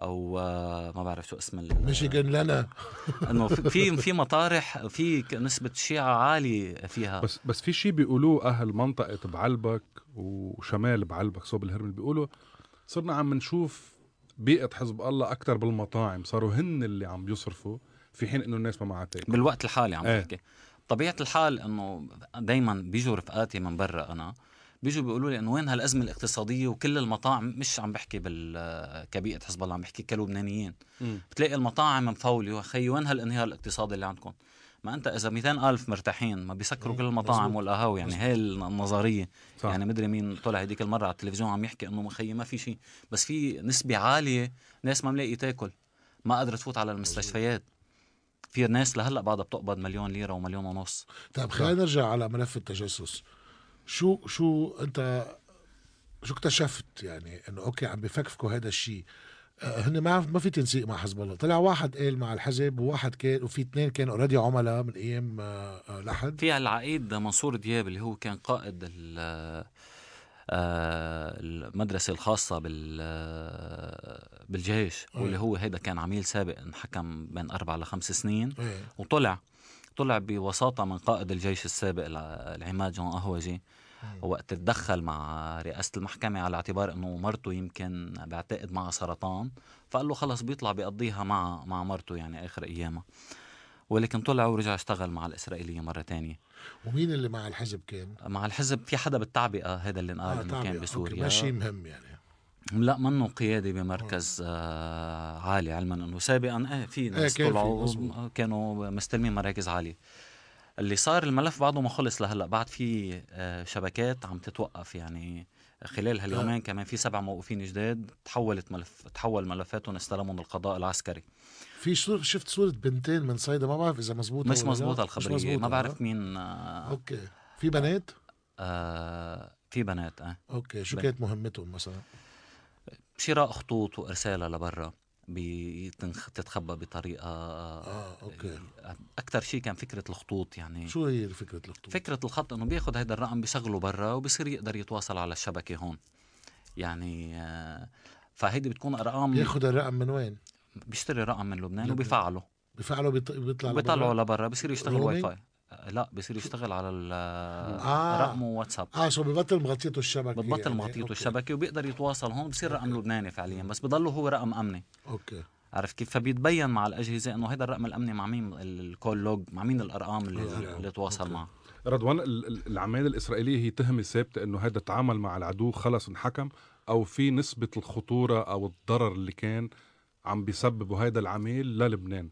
أو آه، ما بعرف شو اسم ميشيغان لنا [laughs] إنه في- في مطارح في نسبة شيعة عالية فيها. بس بس في شيء بيقولوه أهل منطقة بعلبك وشمال بعلبك صوب الهرمل بيقولوا صرنا عم نشوف بيئة حزب الله أكثر بالمطاعم. صاروا هن اللي عم بيصرفوا في حين إنه الناس ما معها تاكل. بالوقت الحالي عم إيه. تحكي. طبيعة الحال إنه دائما بيجوا رفقاتي من برا أنا. بيجوا بيقولوا لي إنه وين هالأزمة الاقتصادية وكل المطاعم مش عم بحكي بال كبيئه حزب الله عم بحكي كلبنانيين. بتلاقي المطاعم مفولة خي وين هالانهيار الاقتصادي اللي عندكم؟ ما أنت إذا 200 ألف مرتاحين ما بيسكروا كل المطاعم. والقهاوي يعني هي النظرية. صح. يعني مدري مين طلع هديك المرة على التلفزيون عم يحكي إنه ما خيي ما في شيء بس في نسبة عالية ناس ما ملاقي تاكل ما قادره تفوت على المستشفيات. في ناس لهلأ بعدها بتقبض مليون ليرة ومليون ونص. طيب خلينا نرجع على ملف التجسس. شو شو أنت شو اكتشفت؟ يعني إنه أوكي عم بفكفكوا هذا الشيء آه، هن ما ما في تنسيق مع حزب الله. طلع واحد قال مع الحزب وواحد كان وفي اثنين كانوا already عملاء من أيام آه، آه، لحد في العقيد منصور دياب اللي هو كان قائد ال- المدرسة الخاصة بال بالجيش واللي هو هيدا كان عميل سابق انحكم بين أربع لخمس سنين. إيه. وطلع طلع بوساطة من قائد الجيش السابق الع- العماد جون قهوجي وقت تدخل مع رئاسة المحكمة على اعتبار إنه مرته يمكن بعتقد معها سرطان فقال له خلص بيطلع بيقضيها مع مع مرته يعني آخر أيامها. ولكن طلع ورجع اشتغل مع الإسرائيلية مرة تانية. ومين اللي مع الحزب كان؟ مع الحزب في حدا بالتعبئة هذا اللي انقال انه تعبئة. كان بسوريا. ماشي مهم يعني. لا منه قيادي بمركز آه. عالي علما إنه سابقا. إيه في ناس في، طلعوا. كانوا مستلمين مراكز عالية. اللي صار الملف بعده ما خلص لهلأ بعد في آه شبكات عم تتوقف يعني خلال هاليومين كمان في سبع موقوفين جداد تحولت ملف تحول ملفاتهم استلمهم القضاء العسكري في صور شفت صورة بنتين من صيدا ما بعرف إذا مزبوطة مش. مزبوطة مش الخبرية مزبوطة، ما بعرف ها؟ مين آه أوكي في بنات؟ آه في بنات آه أوكي شو. كانت مهمتهم مثلا؟ شراء خطوط وإرسالها لبرا بتتخبى بطريقة آه أوكي أكثر شيء كان فكرة الخطوط يعني شو هي فكرة الخطوط؟ فكرة الخط إنه بياخذ هذا الرقم بيشغله برا وبصير يقدر يتواصل على الشبكة هون يعني آه، فهيدي بتكون أرقام بياخد الرقم من وين؟ بيشتري رقم من لبنان. وبيفعله بفعله بيط- بيطلع وبيطلعه لبرا؟ بصير يشتغل؟ واي فاي لا بصير يشتغل على ال- آه. رقمه واتساب آه شو ببطل مغطيته الشبكة بتبطل يعني. مغطيته أوكي. الشبكة وبيقدر يتواصل هون بصير رقم لبناني فعليا بس بضله هو رقم أمني أوكي عرفت كيف فبيتبين مع الأجهزة إنه هذا الرقم الأمني مع مين ال call log مع مين الأرقام اللي, الأرقام. اللي تواصل أوكي. معه رضوان ال- ال- العمالة الإسرائيلية هي تهمة ثابتة إنه هذا تعامل مع العدو خلص انحكم أو في نسبة الخطورة أو الضرر اللي كان عم بيسببه هذا العميل للبنان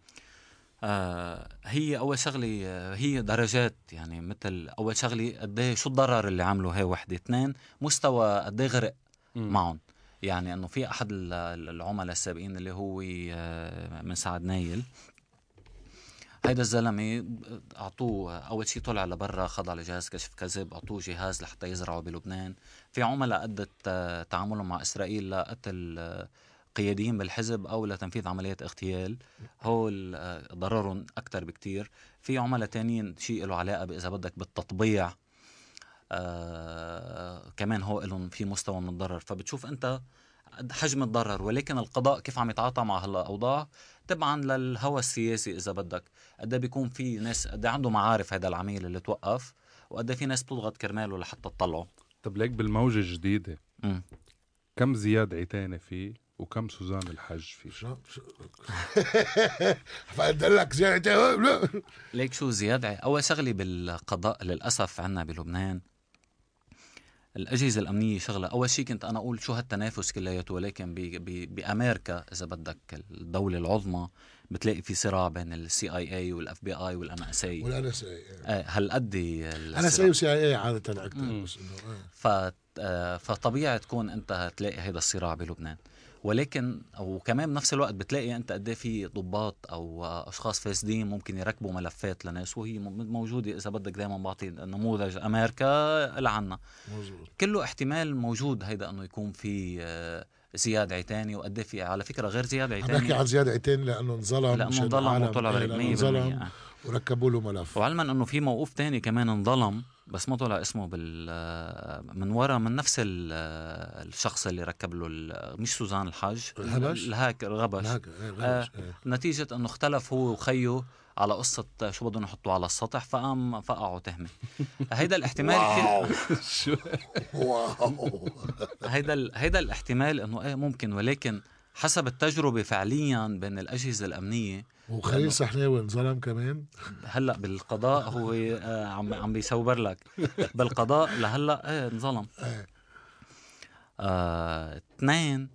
آه هي أول شغلة آه، هي درجات يعني مثل أول شغلة قد إيه شو الضرر اللي عمله هي وحدة؟ اثنين مستوى قد إيه غرق. معهم؟ يعني إنه في أحد ال- ال- العملاء السابقين اللي هو آه، من سعد نايل هيدا الزلمة أعطوه أول شيء طلع لبرا خضع لجهاز كشف كذب أعطوه جهاز لحتى يزرعه بلبنان. في عملاء أدت تعاملهم مع إسرائيل لقتل قياديين بالحزب أو لتنفيذ عمليات اغتيال هول ضررهم أكثر بكتير. في عملاء تانيين شيء له علاقة اذا بدك بالتطبيع آه كمان هو لهم في مستوى من الضرر. فبتشوف أنت حجم الضرر ولكن القضاء كيف عم يتعاطى مع هالأوضاع تبعا للهوى السياسي إذا بدك. قد إيه بيكون في ناس قد إيه عنده معارف هذا العميل اللي توقف وقد إيه في ناس بتضغط كرماله لحتى تطلعه. طب ليك بالموجة الجديدة مم. كم زياد عتانة فيه وكم سوزان الحج شو فقدلك زيادة ليك شو زياد أول شغلة بالقضاء للأسف عنا بلبنان. الأجهزة الأمنية شغلة. أول شيء كنت أنا أقول شو هالتنافس كلياته ولكن بي بي بأمريكا إذا بدك الدولة العظمى بتلاقي في صراع بين السي اي اي والاف بي اي والأن إس إي. والأن إس إي هالقد أنا سي وسي آي اي عادة أكثر بس إنه آه. ف آه، فطبيعي تكون أنت تلاقي هذا الصراع بلبنان. ولكن وكمان بنفس الوقت بتلاقي أنت قد في ضباط أو أشخاص فاسدين ممكن يركبوا ملفات لناس وهي موجودة إذا بدك دائما بعطي نموذج أمريكا لعنا مزبوط. كله احتمال موجود هيدا إنه يكون في آه، زياد عيتاني وقد في على فكرة غير زياد عم عيتاني بحكي عن زياد عيتاني لأنه انظلم لأنه مشان انظلم. وطلع إيه، 100% انظلم. وركبوا له ملف وعلما إنه في موقوف تاني كمان انظلم بس ما طلع اسمه بال آه، من ورا من نفس آه، الشخص اللي ركب له ال- مش سوزان الحاج الهبش؟ الهاك الغبش هيك إيه، آه. غبش، إيه. نتيجة انه اختلف هو وخيه على قصة شو بدهم يحطوا على السطح فقام فقعوا تهمة [laughs] هيدا الاحتمال كتير [laughs] واو هيدا ال- هيدا الاحتمال انه إيه ممكن ولكن حسب التجربة فعليا بين الأجهزة الأمنية وخليل سحناوي انظلم كمان. [laughs] هلأ بالقضاء هو آه، عم عم بيسوبر لك. بالقضاء لهلأ إيه انظلم. [laughs] إيه. آه، اثنين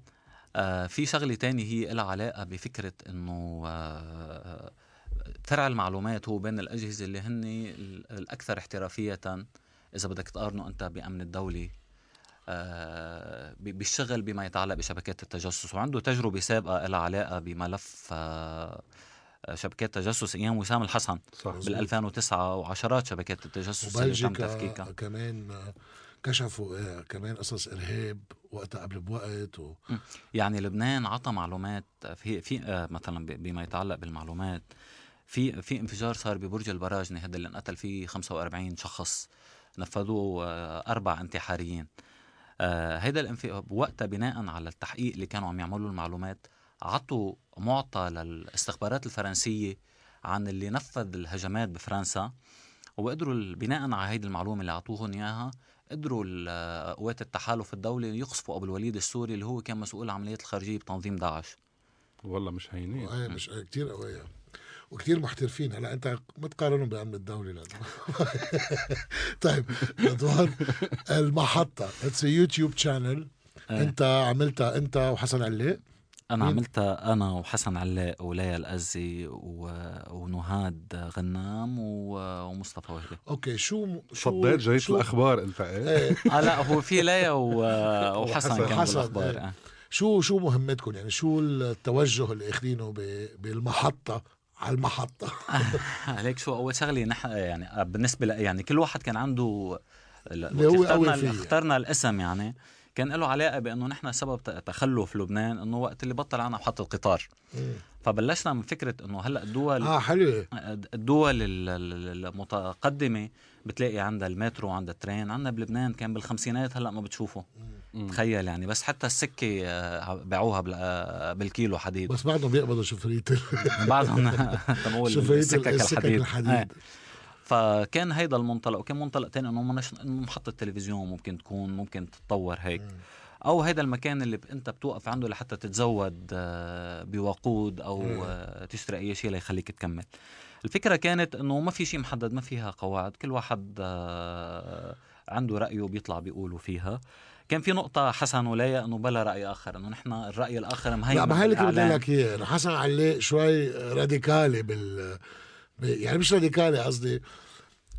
آه، في شغلة تانية هي لها علاقة بفكرة إنه آه، فرع المعلومات هو بين الأجهزة اللي هن ال- الأكثر احترافية. إذا بدك تقارنه أنت بأمن الدولي آه، بالشغل بما يتعلق بشبكات التجسس. وعنده تجربة سابقة لها علاقة بملف آه، شبكات تجسس أيام وسام الحسن صح. بال 2009 وعشرات شبكات التجسس اللي تم تفكيكها. كمان كشفوا آه، كمان قصص إرهاب وقتها قبل بوقت و... يعني لبنان عطى معلومات في في آه، مثلا بما يتعلق بالمعلومات في في انفجار صار ببرج البراجني هذا اللي انقتل فيه 45 شخص نفذوه آه، أربع انتحاريين. آه، هيدا الانف... وقتها بناء على التحقيق اللي كانوا عم يعملوا المعلومات عطوا معطى للاستخبارات الفرنسية عن اللي نفذ الهجمات بفرنسا وقدروا بناء على هيدي المعلومة اللي عطوهم إياها قدروا قوات التحالف الدولي يقصفوا أبو الوليد السوري اللي هو كان مسؤول العمليات الخارجية بتنظيم داعش. والله مش هينين. إيه مش كثير قوية. وكثير محترفين. هلا أنت ما تقارنهم بأمن الدولة لأنه. [laughs] طيب رضوان المحطة. it's YouTube channel. أنت عملتها أنت وحسن علاء أنا مين؟ عملتها أنا وحسن علاء وليال قزي و... ونهاد غنام و... ومصطفى وهبي أوكي شو شو فضيت جريدة شو- الأخبار أنت إيه إيه آه لا هو في ليا و... [laughs] وحسن كان حسن، بالأخبار إيه. آه. شو شو مهمتكم يعني شو التوجه اللي أخذينه ب- بالمحطة على المحطة [laughs] عليك شو أول شغلة نحن يعني بالنسبة ل... يعني كل واحد كان عنده اللي هو اخترنا فيه. اخترنا الاسم يعني كان له علاقة بأنه نحن سبب تخلف لبنان إنه وقت اللي بطل عنا محطه قطار فبلشنا من فكرة إنه هلأ الدول آه حلوة. الدول ال- ال- المتقدمة بتلاقي عندها المترو وعندها الترين عندنا بلبنان كان بالخمسينات هلأ ما بتشوفه. تخيل يعني بس حتى السكة آه، باعوها آه، بالكيلو حديد. بس بعدهم بيقبضوا شفرية بعدهم [laughs] تنقول السكك الحديد, الحديد. إيه. فكان هيدا المنطلق وكان منطلق تاني إنه محطة تلفزيون ممكن تكون ممكن تتطور هيك. أو هيدا المكان اللي أنت بتوقف عنده لحتى تتزود آه، بوقود أو آه، تشتري أي شيء ليخليك تكمل. الفكرة كانت إنه ما في شيء محدد ما فيها قواعد. كل واحد آه، عنده رأيه بيطلع بيقوله فيها. كان في نقطة حسن وليا إنه بلا رأي آخر إنه نحن الرأي الآخر مهيمن لا ما هي اللي كنت. لك اياه حسن علاء شوي راديكالي بال يعني مش راديكالي قصدي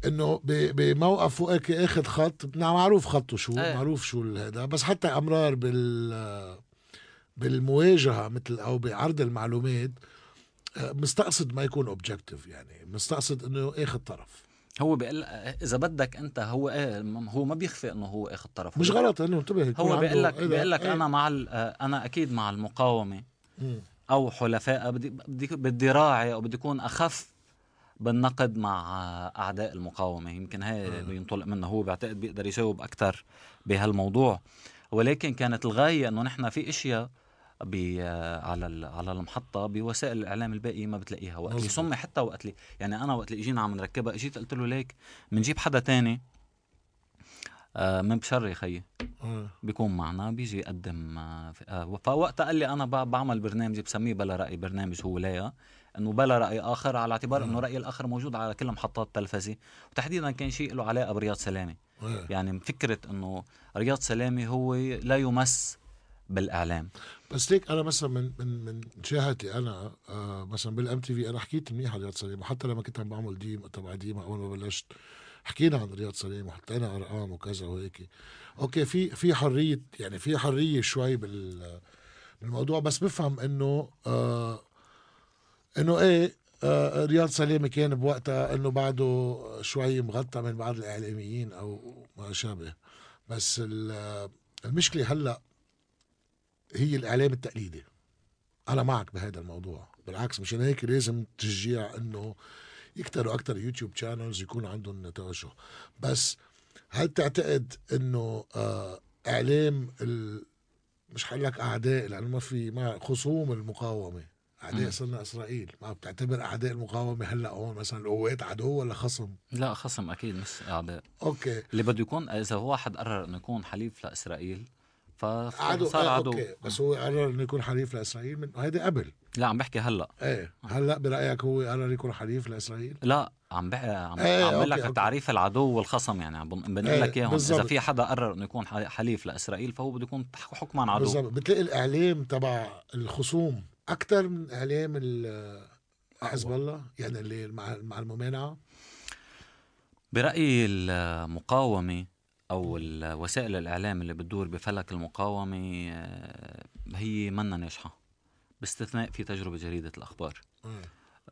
إنه ب- بموقفه هيك أخذ خط نعم معروف خطه شو إيه. معروف شو هذا بس حتى أمرار بال بالمواجهة مثل أو بعرض المعلومات آه، مستقصد ما يكون اوبجكتيف يعني مستقصد إنه اخذ طرف هو بيقول إذا بدك أنت هو إيه هو ما بيخفي إنه هو اخذ طرف مش غلط إنه انتبه هو بيقول لك إيه؟ بيقول لك إيه. أنا مع آه، أنا أكيد مع المقاومة مم. أو حلفائها بدي بدي بدي راعي أو بدي اكون أخف بالنقد مع أعداء المقاومة. يمكن هي بينطلق منه هو بعتقد بيقدر يجاوب أكثر بهالموضوع. ولكن كانت الغاية إنه نحن في إشياء على على المحطة بوسائل الإعلام الباقية ما بتلاقيها وقت اللي. سمي حتى وقت اللي يعني أنا وقت اللي إجينا عم نركبها. إجيت قلت له ليك بنجيب حدا تاني؟ آه، من بشري خيي. بيكون معنا بيجي يقدم آه، آه، فوقتها قال لي أنا بعمل برنامج بسميه بلا رأي برنامج هو ليه إنه بلا رأي آخر على اعتبار إنه رأي الآخر موجود على كل محطات التلفزه وتحديدا كان شيء له علاقة برياض سلامة. إيه. يعني فكرة إنه رياض سلامة هو لا يمس بالإعلام. بس ليك أنا مثلا من من من مشاهدتي أنا آه مثلا بال MTV أنا حكيت منيح عن رياض سلامة وحتى لما كنت عم بعمل ديم تبع ديما أول ما بلشت حكينا عن رياض سليم وحطينا أرقام وكذا وهيك. أوكي في في حرية يعني في حرية شوي بال بالموضوع بس بفهم إنه آه إنه إيه آه رياض سليمة كان بوقتها إنه بعده شوي مغطى من بعض الإعلاميين أو ما شابه. بس ال- المشكلة هلأ هي الإعلام التقليدي. أنا معك بهذا الموضوع. بالعكس مشان هيك لازم تشجيع إنه يكتروا أكثر يوتيوب channels يكون عندهم توجه. بس هل تعتقد إنه آه إعلام ال... مش حقول لك أعداء لأنه ما في ما خصوم المقاومة. اعداء. صرنا إسرائيل. ما بتعتبر اعداء المقاومة هلأ هون مثلا القوات عدو ولا خصم؟ لا خصم أكيد مش أعداء. okay. اللي بده يكون إذا هو واحد قرر إنه يكون حليف لإسرائيل عدو فصار آه عدو. okay. بس هو قرر إنه يكون حليف لإسرائيل من هيدي قبل. لا عم بحكي هلأ. إيه. هلأ برأيك هو قرر يكون حليف لإسرائيل؟ لا عم بحكي عم, إيه، عم لك okay، okay. تعريف العدو والخصم يعني. عم بن- بنقول إيه، لك إياهم إذا. في حدا قرر إنه يكون حليف لإسرائيل فهو بده يكون حكما عدو. بالضبط. بتلاقي الإعلام تبع الخصوم. أكثر من اعلام ال- حزب الله يعني اللي مع مع الممانعة. برأيي المقاومة أو ال- وسائل الإعلام اللي بتدور بفلك المقاومة آه، هي منا ناجحة باستثناء في تجربة جريدة الأخبار.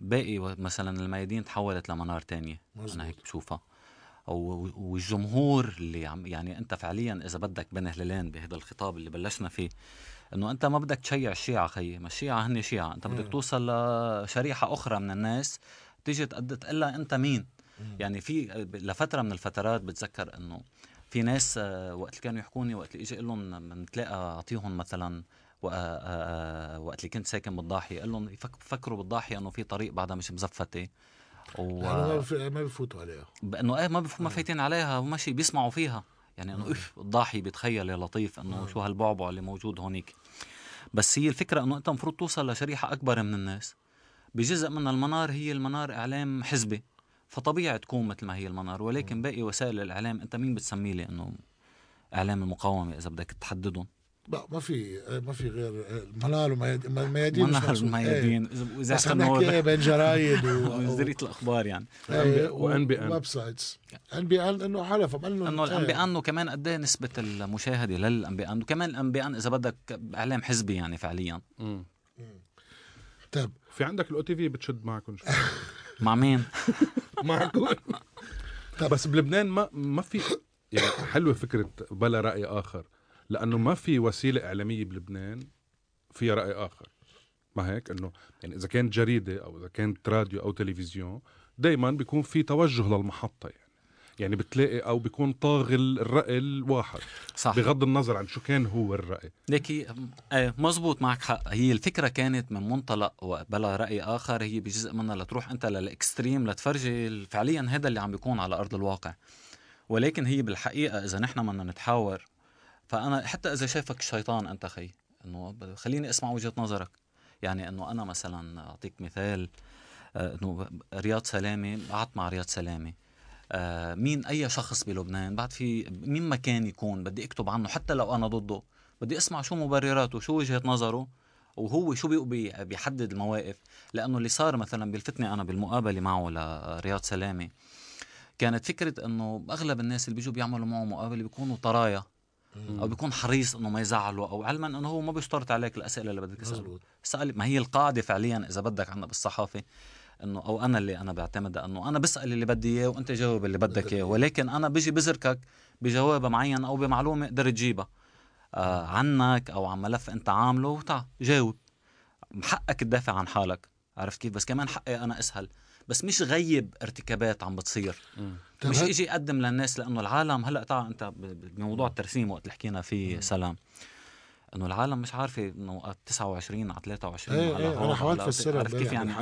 باقي مثلا الميادين تحولت لمنار تانية مزبوط. أنا هيك بشوفها. أو والجمهور اللي عم يعني أنت فعليا إذا بدك بين هلالين بهذا الخطاب اللي بلشنا فيه إنه أنت ما بدك تشيع الشيعة خيي ما الشيعة هن شيعة أنت بدك مم. توصل لشريحة أخرى من الناس تيجي تقد تقلها أنت مين؟ يعني في لفترة من الفترات بتذكر إنه في ناس آه، وقت اللي كانوا يحكوني وقت اللي إجي أقول لهم بنتلاقى أعطيهم مثلا آه، آه، وقت اللي كنت ساكن بالضاحيه قال لهم فكروا بالضاحيه إنه في طريق بعدها مش مزفتة. و ما بفوتوا عليها. بانه إيه ما بف- ما فايتين عليها وماشي بيسمعوا فيها. يعني إنه اف الضاحي بيتخيل يا لطيف إنه شو هالبعبع اللي موجود هونيك. بس هي الفكرة إنه أنت المفروض توصل لشريحة أكبر من الناس. بجزء من المنار هي المنار إعلام حزبي فطبيعي تكون مثل ما هي المنار ولكن باقي وسائل الإعلام أنت مين بتسميه لي انه إعلام المقاومة إذا بدك تحددهم؟ لا ما في ما في غير محسوب. إيه. الميادين إذا- واذا بس نحكي إيه بين جرايد و [laughs] وزرية الاخبار يعني وإن بي إن. ويب سايتس أن بي أن إنه حلف لهم إنه إيه. ال NBN وكمان قد إيه نسبة المشاهدة لل NBN وكمان ال NBN إذا بدك إعلام حزبي يعني فعليا مم. طيب في عندك الاو تي في بتشد معكم شوي [laughs] مع مين؟ [laughs] معكم بس بلبنان ما ما في يعني حلوة فكرة بلا رأي آخر لأنه ما في وسيلة إعلامية بلبنان فيها رأي آخر. ما هيك؟ إنه يعني إذا كانت جريدة أو إذا كانت راديو أو تلفزيون دائما بيكون في توجه للمحطة يعني. يعني بتلاقي أو بيكون طاغي الرأي الواحد. صح. بغض النظر عن شو كان هو الرأي. ليكي إيه مزبوط معك حق. هي الفكرة كانت من منطلق بلا رأي آخر هي بجزء منها لتروح أنت للإكستريم لتفرجي فعليا هذا اللي عم بيكون على أرض الواقع. ولكن هي بالحقيقة إذا نحن بدنا نتحاور فأنا حتى إذا شايفك الشيطان أنت خي إنه خليني أسمع وجهة نظرك. يعني إنه أنا مثلا أعطيك مثال آه، إنه رياض سلامة قعدت مع رياض سلامة. آه، مين أي شخص بلبنان بعد في مين ما كان يكون بدي أكتب عنه حتى لو أنا ضده. بدي أسمع شو مبرراته شو وجهة نظره وهو شو بي- بي- بيحدد المواقف. لأنه اللي صار مثلا بيلفتني أنا بالمقابلة معه لرياض سلامة كانت فكرة إنه أغلب الناس اللي بيجوا بيعملوا معه مقابلة بيكونوا طرايا. أو بيكون حريص إنه ما يزعله أو علما إنه هو ما بيشترط عليك الأسئلة اللي بدك تسأله. سأل ما هي القاعدة فعليا إذا بدك عنا بالصحافة إنه أو أنا اللي أنا بعتمدها إنه أنا بسأل اللي بدي إياه وأنت جاوب اللي بدك إياه. ولكن أنا بيجي بزركك بجواب معين أو بمعلومة قدرت تجيبها. آه عنك أو عن ملف أنت عامله وتع جاوب. حقك تدافع عن حالك. عرفت كيف؟ بس كمان حقي أنا أسهل. بس مش غيب ارتكابات عم بتصير. مش أجي اقدم للناس لأنه العالم هلأ تعال أنت بموضوع الترسيم وقت اللي حكينا فيه سلام. إنه العالم مش عارفه إنه 29 على 23 إيه على إيه أنا حاولت افسرها عرفت كيف يعني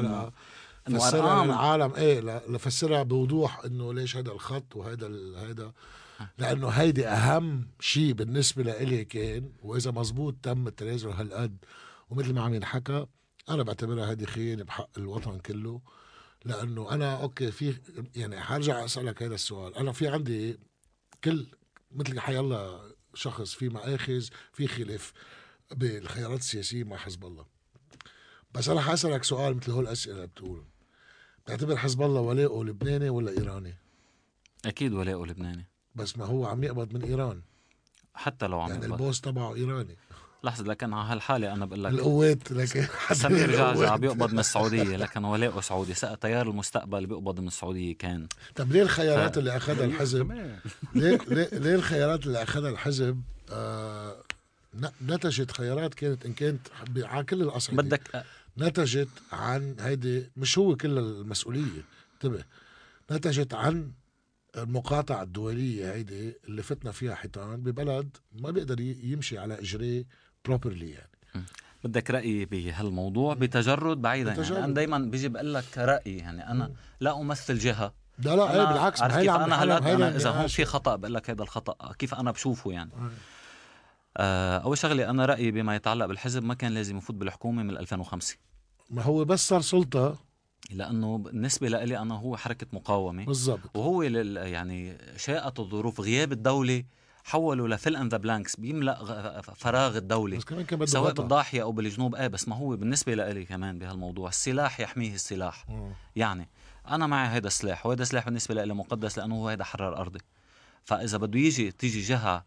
فسرها ارقام للعالم إيه لفسرها بوضوح إنه ليش هذا الخط وهذا هذا. لأنه هيدي أهم شيء بالنسبة لإلي كان وإذا مزبوط تم التنازل هالقد ومثل ما عم ينحكى أنا بعتبرها هذه خيانة بحق الوطن كله. لأنه أنا أوكي في يعني حرجع أسألك هذا السؤال. أنا في عندي كل مثل حيالله شخص في مآخذ في خلاف بالخيارات السياسية مع حزب الله. بس أنا حأسألك سؤال مثل هول الأسئلة بتقول بتعتبر حزب الله ولاؤه لبناني ولا إيراني؟ أكيد ولاؤه لبناني. بس ما هو عم يقبض من إيران. حتى لو عم يعني يقبض. البوس تبعه إيراني. لحظة لكن على هالحالة أنا بقول لك القوات لكن [laughs] سمير جعجع القوات. بيقبض من السعودية [laughs] لكن ولاؤه سعودي. سقى تيار المستقبل بيقبض من السعودية كان. طب ليه الخيارات ف- اللي أخذها الحزب؟ كمان ليه ليه, ليه الخيارات اللي أخذها الحزب؟ آه ن- نتجت خيارات كانت إن كانت على كل الاصعده بدك نتجت عن هيدي مش هو كل المسؤولية. انتبه. نتجت عن المقاطعة الدولية هيدي اللي فتنا فيها حيطان ببلد ما بيقدر ي- يمشي على اجريه بروبرلي يعني. بدك رايي بهالموضوع بتجرد بعيدا يعني. بتجرد. أنا دائما بيجي بقول لك رأيي يعني أنا لا أمثل جهة. لا لا إيه أنا بالعكس عارف كيف أنا هلا أنا إذا هون. في خطأ بقول لك هذا الخطأ كيف أنا بشوفه يعني. آه أول شغلة أنا رأيي بما يتعلق بالحزب ما كان لازم يفوت بالحكومة من 2005 ما هو بس صار سلطة. لأنه بالنسبة لي أنا هو حركة مقاومة. بالضبط. وهو يعني شاءت الظروف غياب الدولة حولوا ل fill in the blanks بيملأ فراغ الدولة بس كمان كان سواء. بالضاحية أو بالجنوب إيه بس ما هو بالنسبة لي كمان بهالموضوع السلاح يحميه السلاح مم. يعني أنا معي هيدا السلاح وهذا السلاح بالنسبة لي مقدس لأنه هو هيدا حرر أرضي فإذا بده يجي تيجي جهة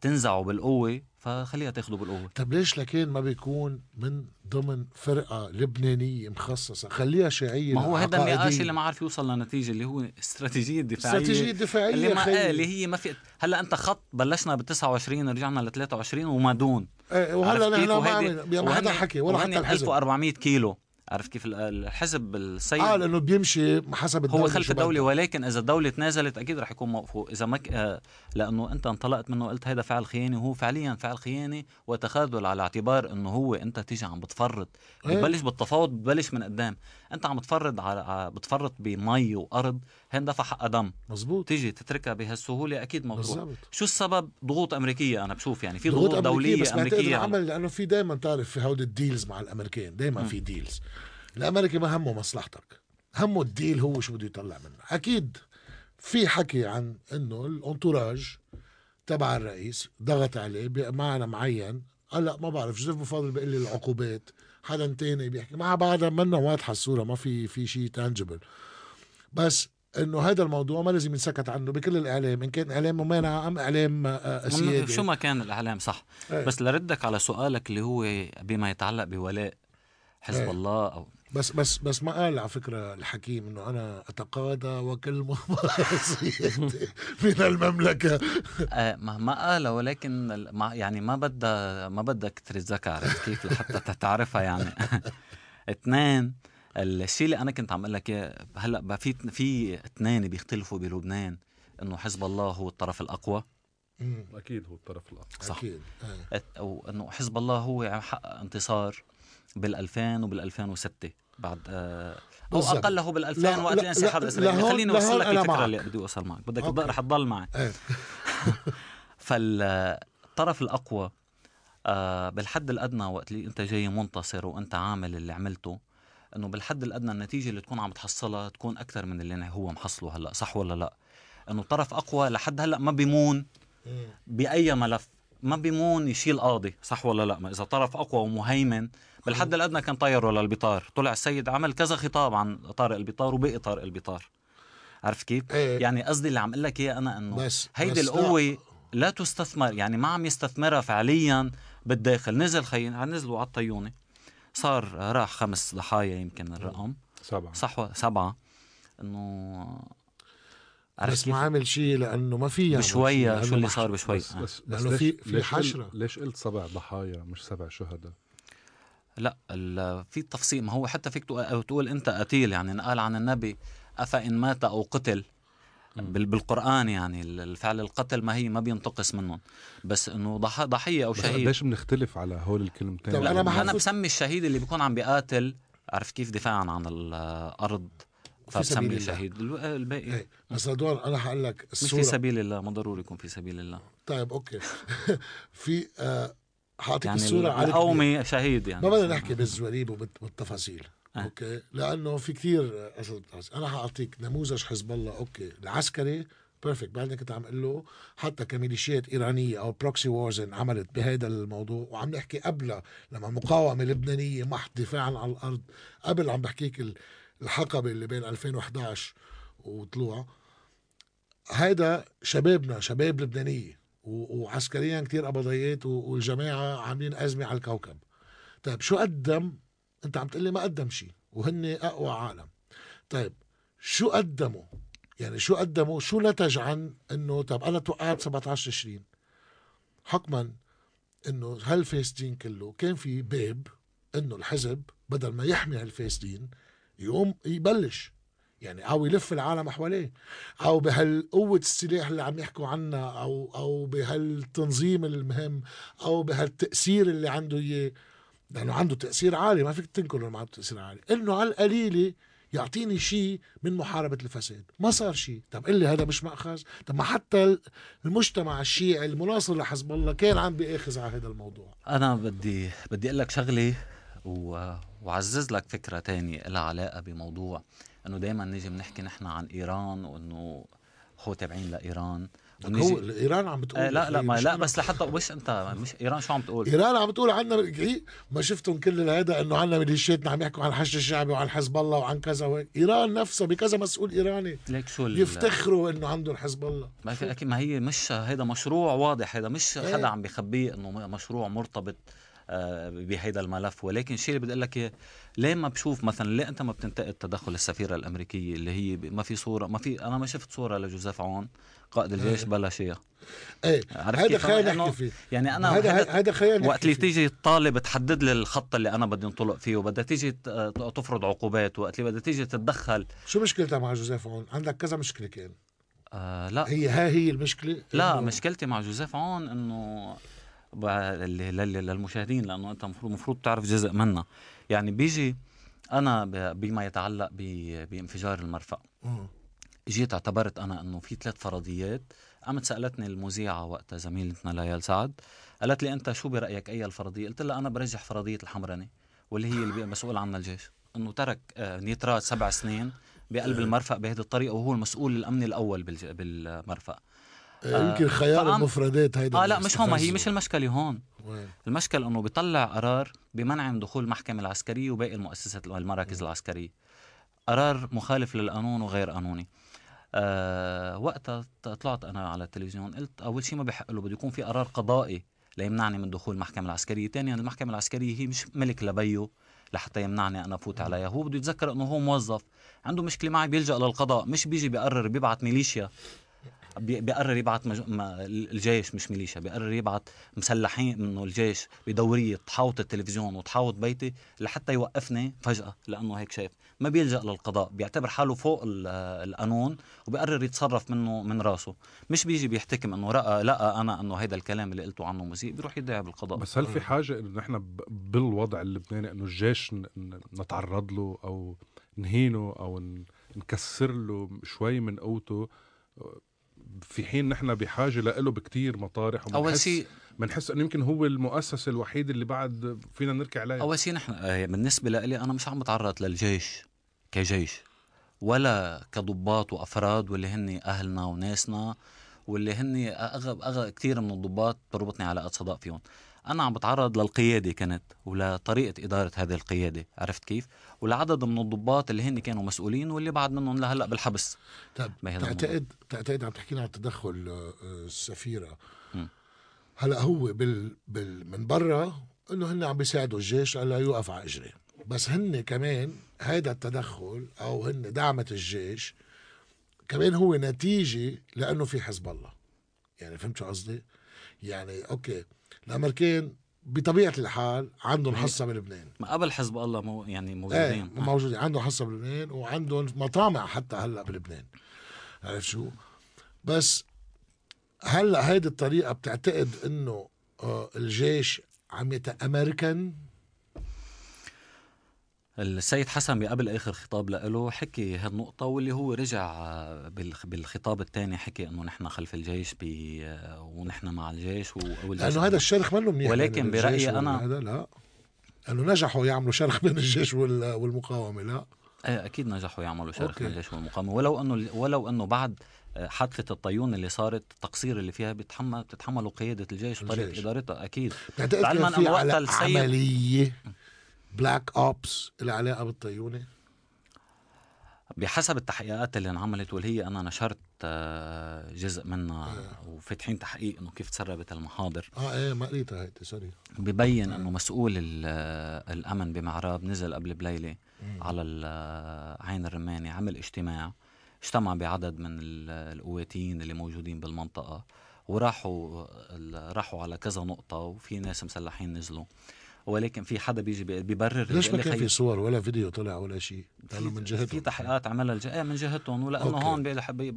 تنزعه بالقوة فخليها تاخده بالقوة طب ليش لكن ما بيكون من ضمن فرقة لبنانية مخصصة خليها شيعية ما هو هذا. النقاش اللي ما عارف يوصل لنتيجة اللي هو الاستراتيجيه الدفاعيه استراتيجية دفاعية اللي ما. آه اللي هي ما في هلا أنت خط بلشنا بال 29 رجعنا ل 23 وما دون إيه وهلا؟ نحن ما عمل ما حدا حكي ولا حتى الحزب 1400 كيلو عرفت كيف ال- الحزب السيد قال انه بيمشي حسب الدولة هو خلف. الدولة ولكن إذا الدولة تنازلت أكيد رح يكون موقفه. إذا ما ك... آه، لأنه أنت انطلقت منه وقلت هذا فعل خيانة وهو فعليا فعل خيانة وتخاذل على اعتبار إنه هو أنت تيجي عم بتفرط. إيه. بتبلش بالتفاوض بتبلش من قدام. أنت عم بتفرض على ع- بتفرط بمي وأرض هين دفع حقها دم. مزبوط تيجي تتركها ما بتروح بالضبط. شو السبب؟ ضغوط أمريكية أنا بشوف يعني. في ضغوط ضغوط أمريكية دولية بس بعتقد أمريكية. على- العمل لأنه في دائما تعرف في هودي ال deals مع الامريكان دائما في deals الأمريكي ما همه مصلحتك. همه الديل هو شو بده يطلع منه. أكيد في حكي عن إنه الانتوراج تبع الرئيس ضغط عليه بمعنى معين. هلأ ما بعرف جوزيف بفاضل بيقول لي العقوبات. حدا تاني بيحكي. مع بعضها منا واضحة الصورة ما في في شيء تانجبل بس إنه هذا الموضوع ما لازم ينسكت عنه بكل الإعلام. إن كان إعلام ممانعة أم إعلام آه، سيادي شو ما كان الإعلام صح. إيه. بس لردك على سؤالك اللي هو بما يتعلق بولاء حزب إيه. الله أو بس بس بس ما قال على فكرة الحكيم إنه أنا أتقاضى وكل مبارزيتي [laughs] من المملكة. آه ما ما قال ولكن ما يعني ما بدها ما بدك تتذكر عرفت كيف؟ لحتى تعرفها يعني. [laughs] اثنين الشيء اللي أنا كنت عم أقول لك إياه هلأ في في اثنين بيختلفوا بلبنان إنه حزب الله هو الطرف الأقوى. مم، أكيد هو الطرف الاقوى صح. أكيد أو إنه حزب الله هو عم حقق انتصار بال 2000 وبال 2006 بعد آه أو بالضبط. أقل هو بال 2000 لا- وقت لا- إسرائيل لهون- خليني أوصل لك الفكرة. اللي بدي أوصل معك بدك أوكي. رح تضل معي إيه. [laughs] فالطرف الأقوى آه بالحد الأدنى وقت اللي أنت جاي منتصر وأنت عامل اللي عملته إنه بالحد الأدنى النتيجة اللي تكون عم تحصلها تكون أكثر من اللي هو محصله هلأ صح ولا لأ إنه طرف أقوى لحد هلأ ما بيمون. بأي ملف؟ ما بيمون يشيل قاضي صح ولا لا؟ ما إذا طرف أقوى ومهيمن بالحد الادنى كان طير ولا البطار. طلع السيد عمل كذا خطاب عن طارق البطار وبقي طارق البطار. عارف كيف؟ إيه. يعني قصدي اللي عم أقول لك إياه أنا إنه هيدي. القوة لا تستثمر يعني ما عم يستثمرها فعليا بالداخل. نزل خي نزلوا على الطيونة. صار راح خمس ضحايا يمكن الرقم. سبعة. صح سبعة. إنه بس ما عامل شيء لأنه ما في شيء، بشويه شو اللي صار بشوي؟ بس. بس, بس لأنه ليش في- في حشرة. ليش قلت سبع ضحايا مش سبع شهداء؟ لا ال- في تفصيل ما هو حتى فيك تقول, أنت قتيل يعني انقال عن النبي افان مات أو قتل. بال- بالقرآن يعني ال- الفعل القتل ما هي ما بينتقص منهم. بس إنه ضح ضحية أو بس شهيد. ليش بنختلف على هول الكلمتين؟ طب أنا, ما حفظ- بسمي الشهيد اللي بيكون عم بيقاتل عرف كيف؟ دفاعا عن الأرض. في سبيل الله. شهيد الباقي إيه. بس هدول أنا حقول لك مش في الصورة سبيل الله ما ضروري يكون في سبيل الله طيب okay [laughs] في آه يعني الصورة على. القومي شهيد يعني ما بدنا نحكي بالزواريب وبالتفاصيل آه. okay لأنه في كثير بتحصل. أنا حاعطيك نموذج حزب الله okay العسكري perfect بعدين كنت عم أقول له حتى كميليشيات إيرانية أو proxy wars انعملت بهذا الموضوع وعم نحكي قبلها لما مقاومة لبنانية محض دفاعا عن الأرض قبل عم بحكيك ال- الحقبة اللي بين 2011 وطلوع. هيدا شبابنا شباب لبنانية وعسكريا كتير قبضيات والجماعة عاملين أزمة على الكوكب. طيب شو قدم؟ أنت عم تقلي ما قدم شيء وهن أقوى عالم. طيب شو قدموا؟ يعني شو قدموا؟ شو نتج عن إنه طب أنا توقعت 17 تشرين حكما إنه هالفاسدين كله كان في باب إنه الحزب بدل ما يحمي هالفاسدين يقوم يبلش. يعني أو يلف العالم حواليه. أو بهالقوة السلاح اللي عم يحكوا عنها أو أو بهالتنظيم المهم أو بهالتأثير اللي عنده إياه. لأنه عنده تأثير عالي ما فيك تنكر إنه عنده تأثير عالي. إنه على القليلة يعطيني شيء من محاربة الفساد. ما صار شيء. طب قل لي هذا مش مأخذ؟ طب ما حتى المجتمع الشيعي المناصر لحزب الله كان عم بيأخذ على هذا الموضوع. أنا بدي بدي أقول لك شغلة. وعزز لك فكرة تانية لها علاقه بموضوع إنه دائما نيجي بنحكي نحن عن إيران وإنه هو تابعين لإيران. هو ايران عم بتقول آه لا لا ما لا. بس لحتى مش أنت مش إيران شو عم تقول؟ إيران عم تقول عنا رجعي ما شفتهم كل هذا إنه عنا ميليشياتنا عم يحكوا عن الحشد الشعبي وعن حزب الله وعن كذا وهيك. إيران نفسها بكذا مسؤول إيراني. ليك شو يفتخروا إنه عندهم حزب الله. ما في أكيد ما هي مش هيدا مشروع واضح هيدا مش إيه. حدا عم بيخبيه إنه مشروع مرتبط بهيدا الملف. ولكن الشيء اللي بدي أقول لك ليه ما بشوف مثلا ليه أنت ما بتنتقد تدخل السفيرة الأمريكية اللي هي ما في صورة ما في أنا ما شفت صورة لجوزيف عون قائد الجيش بلا شيء. إيه هذا إنه- نحكي فيه. يعني أنا هذا هذا خلينا وقت اللي. تيجي تطالب تحدد لي الخط اللي أنا بدي انطلق فيه وبدها تيجي تفرض عقوبات وقت اللي بدها تيجي تتدخل. شو مشكلتها مع جوزيف عون؟ عندك كذا مشكلة كان. آه لا. هي ها هي المشكلة؟ لا مشكلتي مع جوزيف عون إنه للمشاهدين لأنه أنت المفروض المفروض تعرف جزء منها. يعني بيجي أنا بما يتعلق بانفجار المرفأ. جيت اعتبرت أنا إنه في ثلاث فرضيات. قامت سألتني المذيعة وقتها زميلتنا ليال سعد قالت لي أنت شو برأيك أي الفرضية؟ قلت لها أنا برجح فرضية الحمراني واللي هي اللي مسؤول عنها الجيش. إنه ترك آه، نيترات سبع سنين بقلب المرفأ بهذه الطريقة وهو المسؤول الأمني الأول بالمرفأ. يمكن خيار المفردات هيدا آه لا مش هون ما هي. مش المشكلة هون. وين؟ المشكلة إنه بيطلع قرار بمنع من دخول المحكمة العسكرية وباقي المؤسسات المراكز العسكرية. قرار مخالف للقانون وغير قانوني. آه وقتها طلعت أنا على التلفزيون قلت أول شيء ما بحق له بده يكون في قرار قضائي ليمنعني من دخول المحكمة العسكرية. ثانيا المحكمة العسكرية هي مش ملك لبيه لحتى يمنعني أنا أفوت عليها. هو بده يتذكر إنه هو موظف عنده مشكلة معي بيلجأ للقضاء مش بيجي بيقرر بيبعت ميليشيا. بيقرر يبعت مج... الجيش مش ميليشيا بيقرر يبعت مسلحين منه الجيش بدورية تحاوط التلفزيون وتحاوط بيتي لحتى يوقفني فجأة لأنه هيك شايف. ما بيلجأ للقضاء بيعتبر حاله فوق ال- القانون وبيقرر يتصرف منه من راسه. مش بيجي بيحتكم إنه رأى لقى أنا إنه هيدا الكلام اللي قلته عنه مسيء بيروح يدعي بالقضاء. بس هل في حاجة إنه نحن بالوضع اللبناني إنه الجيش نتعرض له أو نهينه أو نكسر له شوي من قوته؟ في حين نحن بحاجة له بكتير مطارح أول شيء بنحس إنه يمكن هو المؤسسه الوحيد اللي بعد فينا نركي عليه. أول شيء نحن. آه، بالنسبة لي أنا مش عم بتعرض للجيش كجيش ولا كضباط وأفراد واللي هن أهلنا وناسنا واللي هن أغ... أغ... كثير من الضباط بربطني علاقات صداق فيهم. أنا عم بتعرض للقيادة كانت ولطريقة إدارة هذه القيادة عرفت كيف؟ ولعدد من الضباط اللي هن كانوا مسؤولين واللي بعد منهم لهلأ بالحبس. طيب تعتقد تعتقد عم تحكي لنا عن تدخل آه، السفيرة. مم. هلأ هو بال, بال من برا إنه هن عم بيساعدوا الجيش الا يوقف على اجريه بس هن كمان هيدا التدخل أو هن دعمة الجيش كمان هو نتيجة لأنه في حزب الله. يعني فهمت شو قصدي؟ يعني أوكي الامريكان بطبيعة الحال عندهم حصة بلبنان ما قبل حزب الله مو يعني إيه موجودين آه. موجودين عندهم حصة بلبنان وعندهم مطامع حتى هلأ بلبنان عرفت شو؟ بس هلأ هيدي الطريقة بتعتقد إنه آه، الجيش عم يتامريكان السيد حسن بقبل آخر خطاب له حكي هالنقطة واللي هو رجع بالخ- بالخطاب الثاني حكي إنه نحن خلف الجيش بي ونحن مع الجيش و- لأنه هذا الشرخ منه منيح ولكن بين برأيي الجيش وال- أنا- هذا لا. انه نجحوا يعملوا شرخ بين الجيش وال- والمقاومة لا. إيه أكيد نجحوا يعملوا شرخ. من الجيش والمقاومة. ولو إنه ولو إنه بعد حادثة الطيون اللي صارت التقصير اللي فيها بتحمل بتتحمله قيادة الجيش وطريقة الجيش. إدارتها أكيد. بتعتقد بعلماً كان في السيد- عملية؟ black ops العلاقه بالطيونه بحسب التحقيقات اللي انعملت واللي هي أنا نشرت آه، جزء منها وفاتحين تحقيق إنه كيف تسربت المحاضر. آه إيه ما قريتها هيدي sorry. ببين إنه مسؤول آه، الأمن بمعراب نزل قبل بليلة على آه، عين الرماني عمل اجتماع اجتمع بعدد من ال- القواتيين اللي موجودين بالمنطقة وراحوا راحوا على كذا نقطة وفي ناس مسلحين نزلوا. ولكن في حدا بيجي بي- بيبرر ليش ما كان في صور ولا فيديو طلع ولا شيء لأنه من في جهتهم تحقيقات عملها الج... إيه من جهتهم ولأنه. هون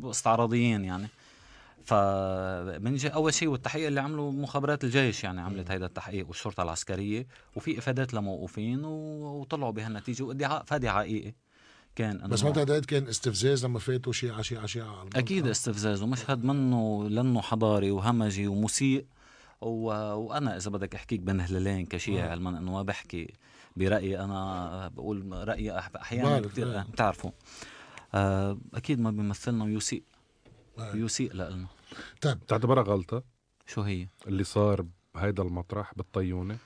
استعراضيين يعني ف من ج... أول شيء والتحقيق اللي عمله مخابرات الجيش يعني عملت هيدا التحقيق والشرطة العسكرية وفي إفادات لموقوفين. وطلعوا بهالنتيجة وادعاء فادي حقيقي كان بس ما بتعتقد كان استفزاز لما فاتوا شيعة على المنطقة؟ أكيد استفزاز ومشهد منه لأنه حضاري وهمجي ومسيء و... وأنا إذا بدك أحكيك بين هلالين كشيعي علما إنه ما بحكي برأيي أنا بقول رأيي أحيانا كثير. بتعرفوا. آه، أكيد ما بيمثلنا ويسيء. يسيء لنا طيب. بتعتبرها غلطة؟ شو هي؟ اللي صار بهيدا المطرح بالطيونة؟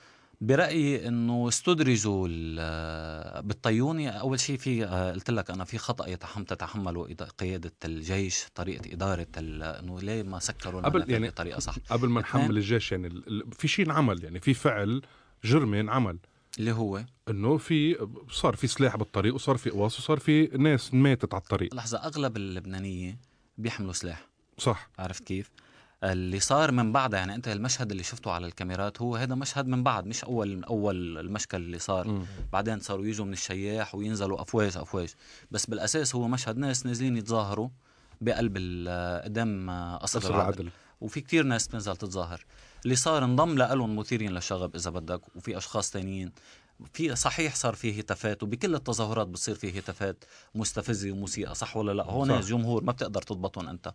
برأيي إنه استدرجوا ال- بالطيوني أول شيء في آه، قلت لك أنا في خطأ يتحم تتحمله قيادة الجيش طريقة إدارة إنه ليه ما سكروا قبل يعني بطريقة صح. قبل ما. نحمل الجيش يعني في شيء انعمل يعني في فعل جرم انعمل اللي هو؟ إنه في صار في سلاح بالطريق وصار في قواص وصار في ناس ماتت على الطريق. لحظة أغلب اللبنانية بيحملوا سلاح. صح. عرفت كيف؟ اللي صار من بعدها يعني أنت المشهد اللي شفته على الكاميرات هو هذا مشهد من بعد مش أول أول المشكل اللي صار. مم. بعدين صاروا يجوا من الشياح وينزلوا أفواج أفواج. بس بالأساس هو مشهد ناس نازلين يتظاهروا بقلب قدام قصر العدل. العدل. وفي كتير ناس بتنزل تتظاهر. اللي صار انضم لهم مثيرين للشغب إذا بدك وفي أشخاص تانيين. في صحيح صار في هتافات وبكل التظاهرات بتصير في هتافات مستفزة ومسيئه صح ولا لا؟ هو صح. ناس جمهور ما بتقدر تضبطهم أنت.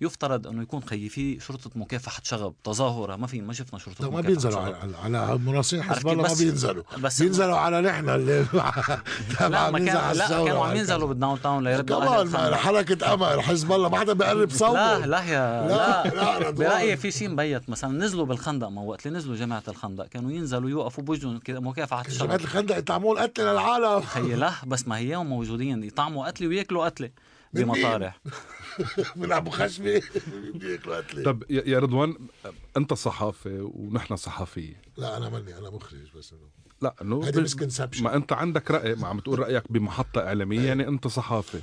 يفترض أنه يكون خيي في شرطة مكافحة شغب تظاهرة ما في ما شفنا شرطة لا ما مكافحة بينزلوا. على, على مراسين عرفت حزب الله ما بينزلوا. بس بينزلوا على نحن اللي لا تبع ما كان لا كانوا عم. ينزلوا بال downtown ليردوا حركة أمل حزب الله. ما حدا بيقرب صوته. لا لا يا لا، لا. برأيي في شيء مبيت. مثلا نزلوا بالخندق ما وقت اللي نزلوا جماعة الخندق. كانوا ينزلوا يوقفوا بوجههم مكافحة الشغب. الخندق يطعموا قتل للعالم. خيي لا بس ما هيهم موجودين. يطعموا قتله وياكلوا قتله بمطارح. [laughs] [laughs] من ابو خشبه بياكلوا قتله طب يا يا رضوان أنت صحافي ونحن صحفيه لا أنا ماني أنا مخرج بس إنه. لا إنه هيدي مسكنسبشن ما أنت عندك رأي ما عم تقول رأيك بمحطة إعلامية يعني أنت صحافي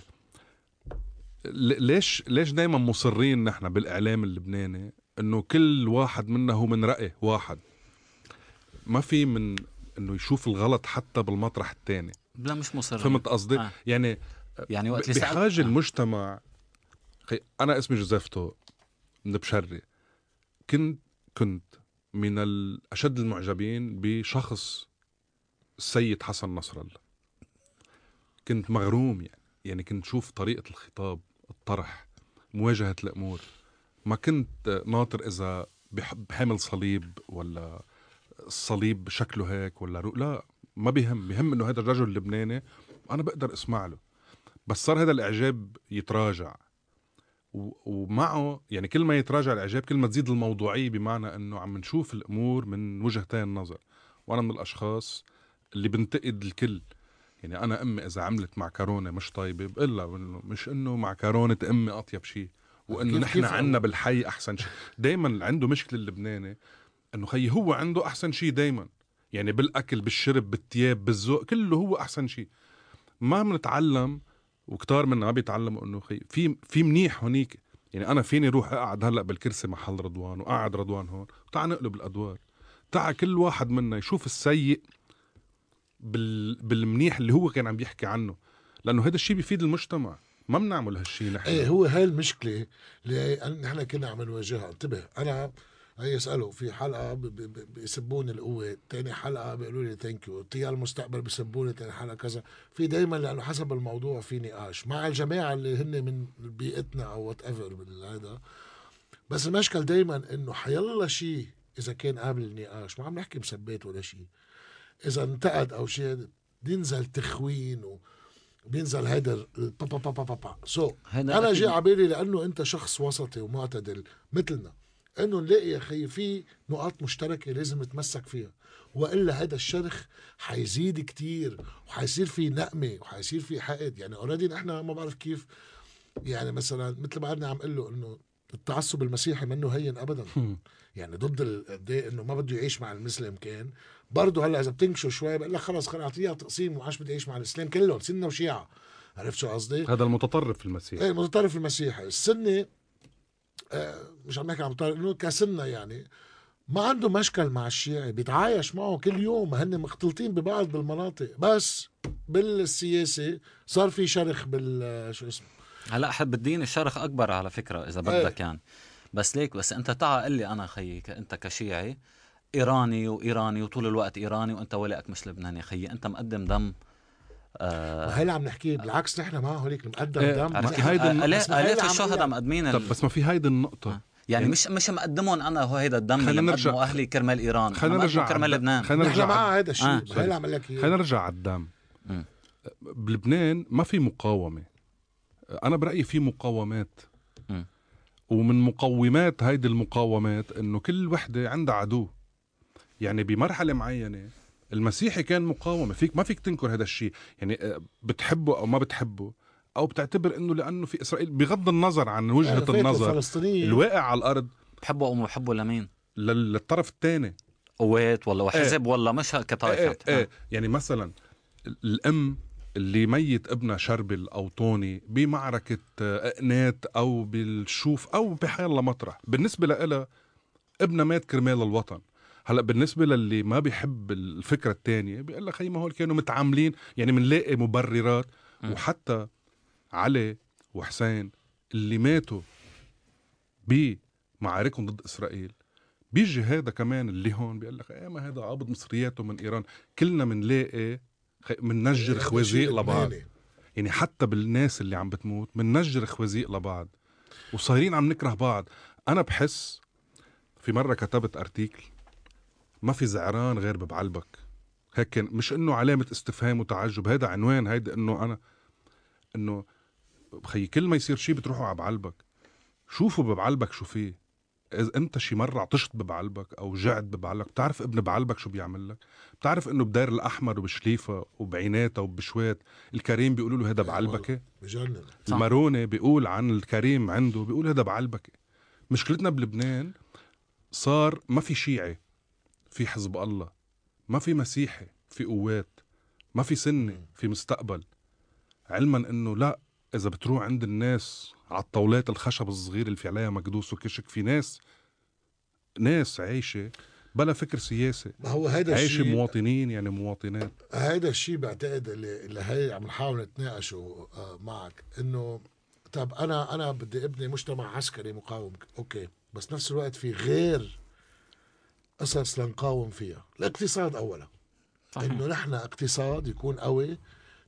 ل- ليش ليش دائما مصرين نحن بالإعلام اللبناني إنه كل واحد منا هو من رأي واحد؟ ما في من إنه يشوف الغلط حتى بالمطرح الثاني لا مش مصر فهمت قصدي؟ آه. يعني يعني وقت اللي بحاجة آه. المجتمع أنا اسمي جوزيف تو من بشري. كنت كنت من الاشد المعجبين بشخص السيد حسن نصر الله. كنت مغروم يعني. يعني كنت شوف طريقة الخطاب الطرح مواجهة الأمور. ما كنت ناطر إذا بح- بحمل صليب ولا الصليب شكله هيك ولا رو... لا ما بيهم. بيهم إنه هذا الرجل اللبناني أنا بقدر أسمع له. بس صار هذا الإعجاب يتراجع. ومعه يعني كل ما يتراجع الإعجاب كل ما تزيد الموضوعية بمعنى إنه عم نشوف الأمور من وجهتين النظر وأنا من الأشخاص اللي بنتقد الكل. يعني أنا أمي إذا عملت معكرونة مش طيبة بقول لها مش إنه معكرونة أمي أطيب شيء وإنه نحن عنا بالحي أحسن شيء دائما عنده مشكلة اللبناني إنه خيي هو عنده أحسن شيء دائما يعني بالأكل بالشرب بالثياب بالذوق كله هو أحسن شيء ما بنتعلم وكتار منا ما بيتعلموا إنه خي في في منيح هونيك. يعني أنا فيني روح أقعد هلأ بالكرسي محل رضوان وقعد رضوان هون. تعال نقلب الأدوار. تعال كل واحد منا يشوف السيء بال بالمنيح اللي هو كان عم بيحكي عنه. لأنه هذا الشيء بيفيد المجتمع. ما بنعمل هالشيء نحن. إيه هو هاي المشكلة اللي نحن كنا عم نواجهها. انتبه أنا يسالوا في حلقة بيسبوني القوات تاني حلقة بيقولوا لي thank you تيار المستقبل بيسبوني تاني حلقة كذا. في دائما لأنه حسب الموضوع في نقاش مع الجماعة اللي هن من بيئتنا أو whatever هذا. بس المشكل دائما إنه حيلا شيء إذا كان قابل النقاش ما عم نحكي مسبات ولا شيء إذا انتقد أو شيء بينزل تخوين و بينزل هيدا با با با با با با so هيدا أنا. جاي على بالي لأنه أنت شخص وسطي ومعتدل مثلنا. انه نلاقي يا أخي في نقاط مشتركة لازم نتمسك فيها. وإلا هذا الشرخ حيزيد كتير وحيصير في نقمة وحيصير في حقد يعني already نحن ما بعرف كيف يعني مثلا مثل ما قلنا عم قل له إنه التعصب المسيحي منه هين ابدا. [laughs] يعني لقد إنه ما بده يعيش مع المسلم كان. برضه هلأ إذا بتنكشوا شوي بقول لك خلص خلص أعطيها تقسيم وعاش بدي يعيش مع الإسلام كلهم سنة وشيعة. عرفت شو قصدي؟ هذا المتطرف المسيحي إيه المتطرف المسيحي. السنة آه، مش عم نحكي عن متطرف إنه كسنة يعني. ما عنده مشكل مع الشيعي بيتعايش معه كل يوم هن مختلطين ببعض بالمناطق. بس بالسياسة صار في شرخ بال شو اسمه؟ هلا حب الدين الشرخ أكبر على فكرة إذا إيه. بدك يعني. بس ليك بس أنت تعا قل لي أنا خيي أنت كشيعي إيراني وإيراني وطول الوقت إيراني وأنت ولائك مش لبناني خيي أنت مقدم دم آه ما هي اللي عم نحكيه بالعكس نحن معه هوليك مقدم إيه، دم. الاف الشهداء. مقدمين طب بس ما في هيدي النقطة. يعني مش مش مقدمهم أنا هو هيدا الدم خلينا اللي نرجع- مقدمه أهلي كرمال إيران. خلينا نرجع كرمال لبنان. خلينا نحن نرجع مع هذا الشيء. آه. هي اللي عم لك خلينا نرجع على الدم. مم. بلبنان ما في مقاومة. أنا برأيي في مقاومات. مم. ومن مقومات هيدي المقاومات إنه كل وحدة عندها عدو. يعني بمرحلة معينة المسيحي كان مقاومة فيك ما فيك تنكر هذا الشيء. يعني آه، بتحبه أو ما بتحبه أو بتعتبر إنه لأنه في إسرائيل بغض النظر عن وجهة فاتوا النظر الواقع على الأرض. بحبه ام بحبه لمين؟ لل- للطرف الثاني. قوات ولا حزب ولا مش كطائفة؟ إيه إيه يعني مثلا ال- الأم اللي ميت ابنها شربل أو طوني بمعركة آه، اقنات أو بالشوف أو بحال الله مطرح. بالنسبة لها ابنها مات كرمال الوطن. هلأ بالنسبة للي ما بيحب الفكرة الثانية بيقول لك ما هول كانوا متعاملين يعني بنلاقي مبررات. م. وحتى علي وحسين اللي ماتوا بمعاركهم ضد إسرائيل بيجي هذا كمان اللي هون بيقول لك إيه ما هذا عابد مصرياته من إيران. كلنا بنلاقي بننجر هذا خوازيق لبعض. يعني حتى بالناس اللي عم بتموت بننجر خوازيق لبعض. وصايرين عم نكره بعض. أنا بحس في مرة كتبت ارتيكل ما في زعران غير ببعلبك. هيك كان مش إنه علامة استفهام وتعجب هذا عنوان هيدا إنه أنا إنه خي كل ما يصير شيء بتروحوا على بعلبك. شوفوا ببعلبك شو فيه. إذا أنت شي مرة عطشت ببعلبك أو جعت ببعلبك بتعرف ابن بعلبك شو بيعمل لك؟ بتعرف إنه بداير الأحمر وبشليفة وبعيناتها وبشوات الكريم بيقولوا له هذا بعلبكه بجنن. صح. المارونة بيقول عن الكريم عنده بيقول هذا بعلبكة مشكلتنا بلبنان صار ما في شيعي في حزب الله ما في مسيحي في قوات ما في سني في مستقبل. علما إنه لا إذا بتروح عند الناس على الطاولات الخشب الصغير اللي في عليها مكدوس وكشك في ناس ناس عايشة بلا فكر سياسي. ما هو هيدا عايشة الشيء مواطنين يعني مواطنات. هيدا الشيء بعتقد اللي, اللي هي عم نحاول نتناقشه آه، معك. إنه طب أنا أنا بدي ابني مجتمع عسكري مقاوم أوكي. بس نفس الوقت في غير قصص لنقاوم فيها. الاقتصاد اولا. صحيح. إنه نحن اقتصاد يكون قوي.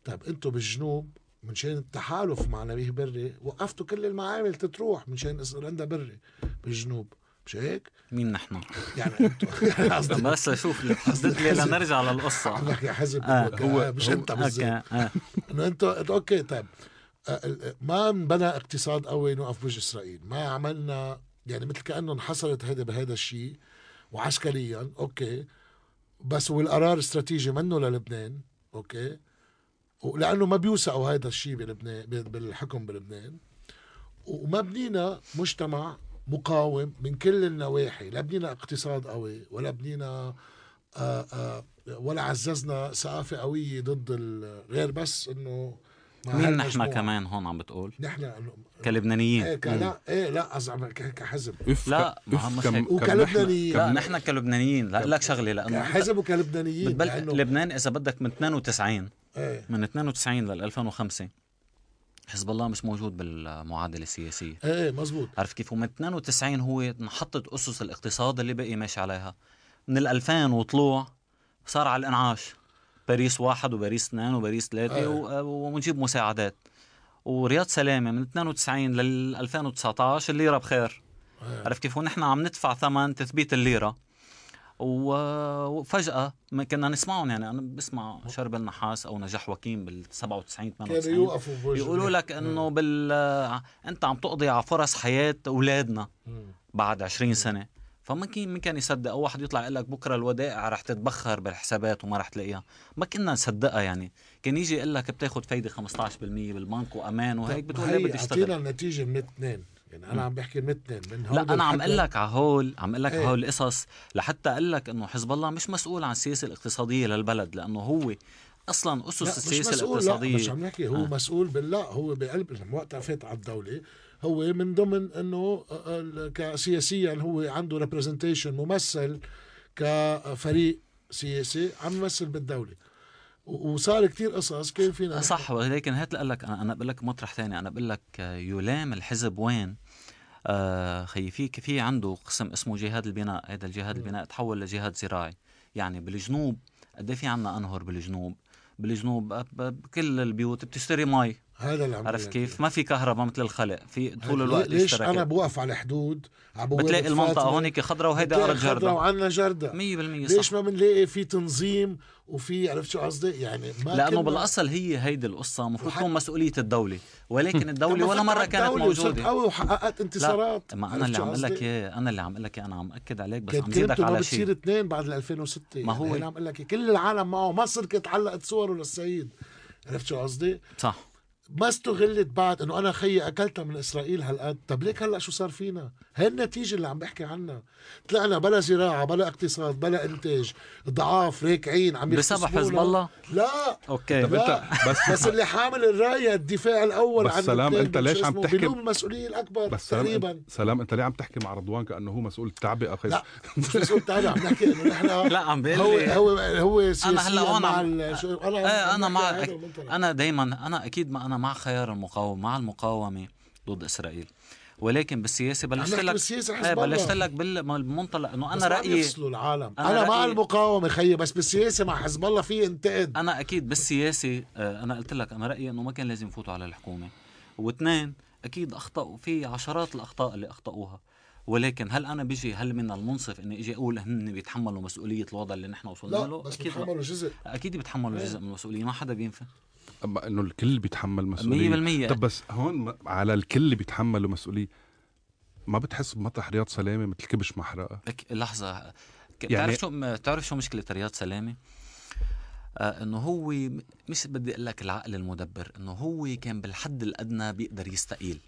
طب أنتم بالجنوب من شان التحالف مع نبيه بري وقفتوا كل المعامل تتروح من شان عندها بري بالجنوب. مش هيك؟ مين نحن؟ يعني أنتم. [laughs] يعني بس حدد لي لنرجع للقصة. عندك [laughs] يا حزب آه، هو مش أنت بالذات. آه. إنه إنت أوكي طيب. آه، ما انبنى اقتصاد قوي نوقف بوجه إسرائيل. ما عملنا يعني مثل كانه انحصرت هيدا بهذا الشيء. وعسكريا أوكي. بس والقرار استراتيجي منه للبنان أوكي. ولأنه ما بيوثقوا هذا الشيء بلبنان بال- بالحكم بلبنان. وما بنينا مجتمع مقاوم من كل النواحي. لا بنينا اقتصاد قوي ولا بنينا آه آه ولا عززنا ثقافة قوية ضد غير بس إنه مين نحن. كمان هون عم بتقول؟ نحن كلبنانيين. إيه ك- لا إيه لا قصدي ك- كحزب. إف لا، ما كم- وكلبنانيين. لا نحن كلبنانيين. لا لك شغلة لأنه كحزب وكلبنانيين بتبل... لبنان إذا بدك من 92 إيه. من 92 لل 2005 حزب الله مش موجود بالمعادلة السياسية. إيه إيه مزبوط عرفت كيف؟ ومن 92 هو انحطت أسس الاقتصاد اللي بقي ماشي عليها. من ال 2000 وطلوع صار على الإنعاش. باريس واحد وباريس اثنين وباريس ثلاثة أيه. و- ونجيب مساعدات. ورياض سلامة من 92 لل 2019 الليرة بخير. أيه. عرفت كيف؟ ونحن عم ندفع ثمن تثبيت الليرة. وفجأة ما كنا نسمعهم يعني أنا بسمع شرب النحاس أو نجاح وكيم بال 97 كانوا 98 يوقفوا يقولوا لك إنه بال أنت عم تقضي على فرص حياة أولادنا بعد 20 سنة. فما كان ما كان يصدق. أو واحد يطلع يقول لك بكرة الودائع رح تتبخر بالحسابات وما رح تلاقيها. ما كنا نصدقها يعني. كان يجي يقول لك بتاخذ فايدة 15% بالبنك وأمان وهيك بتقول ليه بدي اعطينا اشتغل النتيجة من اثنين. يعني أنا عم بحكي من اثنين. من لا هودا أنا عم أقول لك على هول عم أقول لك على إيه. هول القصص. لحتى أقول لك إنه حزب الله مش مسؤول عن السياسة الاقتصادية للبلد لأنه هو أصلا أسس لا مش السياسة مسؤول. لا الاقتصادية. مش عم نحكي. هو آه. مسؤول بالله. هو بقلب وقتها فات على الدولة. هو من ضمن أنه آه، آه، كسياسيا هو عنده representation ممثل كفريق سياسي عم يمثل بالدولة. وصار كتير قصص كان فينا. صح ولكن هات أقول لك أنا بقول لك مطرح ثاني. أنا بقول لك آه، يلام الحزب وين؟ آه خي في في عنده قسم اسمه جهاد البناء. هذا الجهاد البناء تحول لجهاد زراعي. يعني بالجنوب قد إيه في عنا أنهر بالجنوب؟ بالجنوب بكل البيوت بتشتري مي. هذا اللي عم عرفت كيف؟ ما في كهرباء مثل الخلق في. طول الوقت ليش؟ أنا بوقف على بوابة بتلاقي المنطقة هونيك خضراء وهيدا أرض جردة وعنا جردة 100% ليش ما بنلاقي في تنظيم وفي عرفت شو قصدي؟ يعني ما لأنه كنا- بالأصل هي هيدي القصة المفروض تكون مسؤولية الدولة ولكن [laughs] الدولة ولا مرة كانت موجودة. قوي وحققت انتصارات. ما أنا عرفت اللي عم أقول لك؟ اياه أنا اللي عم أقول لك أنا عم أكد عليك بس عم زيدك على بتصير شيء. اثنين بعد ال 2006 ما هو- يعني أنا عم أقول لك كل العالم معه مصر كانت علقت صوره للسيد عرفت شو قصدي؟ صح. ما استغلت بعد إنه أنا خيي أكلتها من إسرائيل هالقد. طب ليك هلأ شو صار فينا؟ هي النتيجة اللي عم بحكي عنها. طلعنا بلا زراعة بلا اقتصاد بلا إنتاج. ضعاف راكعين عم بسبب. حزب الله؟ لا. أوكي. لا. بس- بس اللي حامل الراية الدفاع الأول بس عن سلام، أنت ليش عم تحكي- بلوم المسؤوليه الاكبر بس سلام تقريبا. أنت, سلام أنت ليه عم تحكي مع رضوان كأنه هو مسؤول التعبئه خير لا. مش مسؤول تابع عم نحكي إنه نحن [laughs] لا عم بيقول هو هو هو سياسيا أنا هلأ هون مع أنا عم أنا مع. أنا دائما أنا أكيد ما أنا مع خيار المقاومة مع المقاومة ضد إسرائيل. ولكن بالسياسة بلشت لك إيه الله. بلشت لك بالمنطلق إنه أنا رايي يفصلوا العالم. أنا أنا, مع رأيي- المقاومة خيي بس بالسياسة مع حزب الله في انتقد أنا أكيد بالسياسة آه، أنا قلت لك أنا رأيي إنه ما كان لازم يفوتوا على الحكومة. واثنين أكيد أخطأوا في عشرات الأخطاء اللي أخطأوها. ولكن هل أنا بيجي هل من المنصف إني أجي أقول هن بيتحملوا مسؤولية الوضع اللي نحن وصلنا لا له؟ بس أكيد لا. بتحملوا جزء. أكيد بيتحملوا جزء من المسؤولية ما حدا بينفع. إنه الكل بيتحمل مسؤولية. 100% طب بس هون على الكل بيتحملوا مسؤولية. ما بتحس بمطرح رياض سلامة مثل كبش محرقة؟ ك- يعني- بتعرف شو بتعرف شو مشكلة رياض سلامة؟ آه إنه هو مش بدي أقول لك العقل المدبر إنه هو كان بالحد الأدنى بيقدر يستقيل.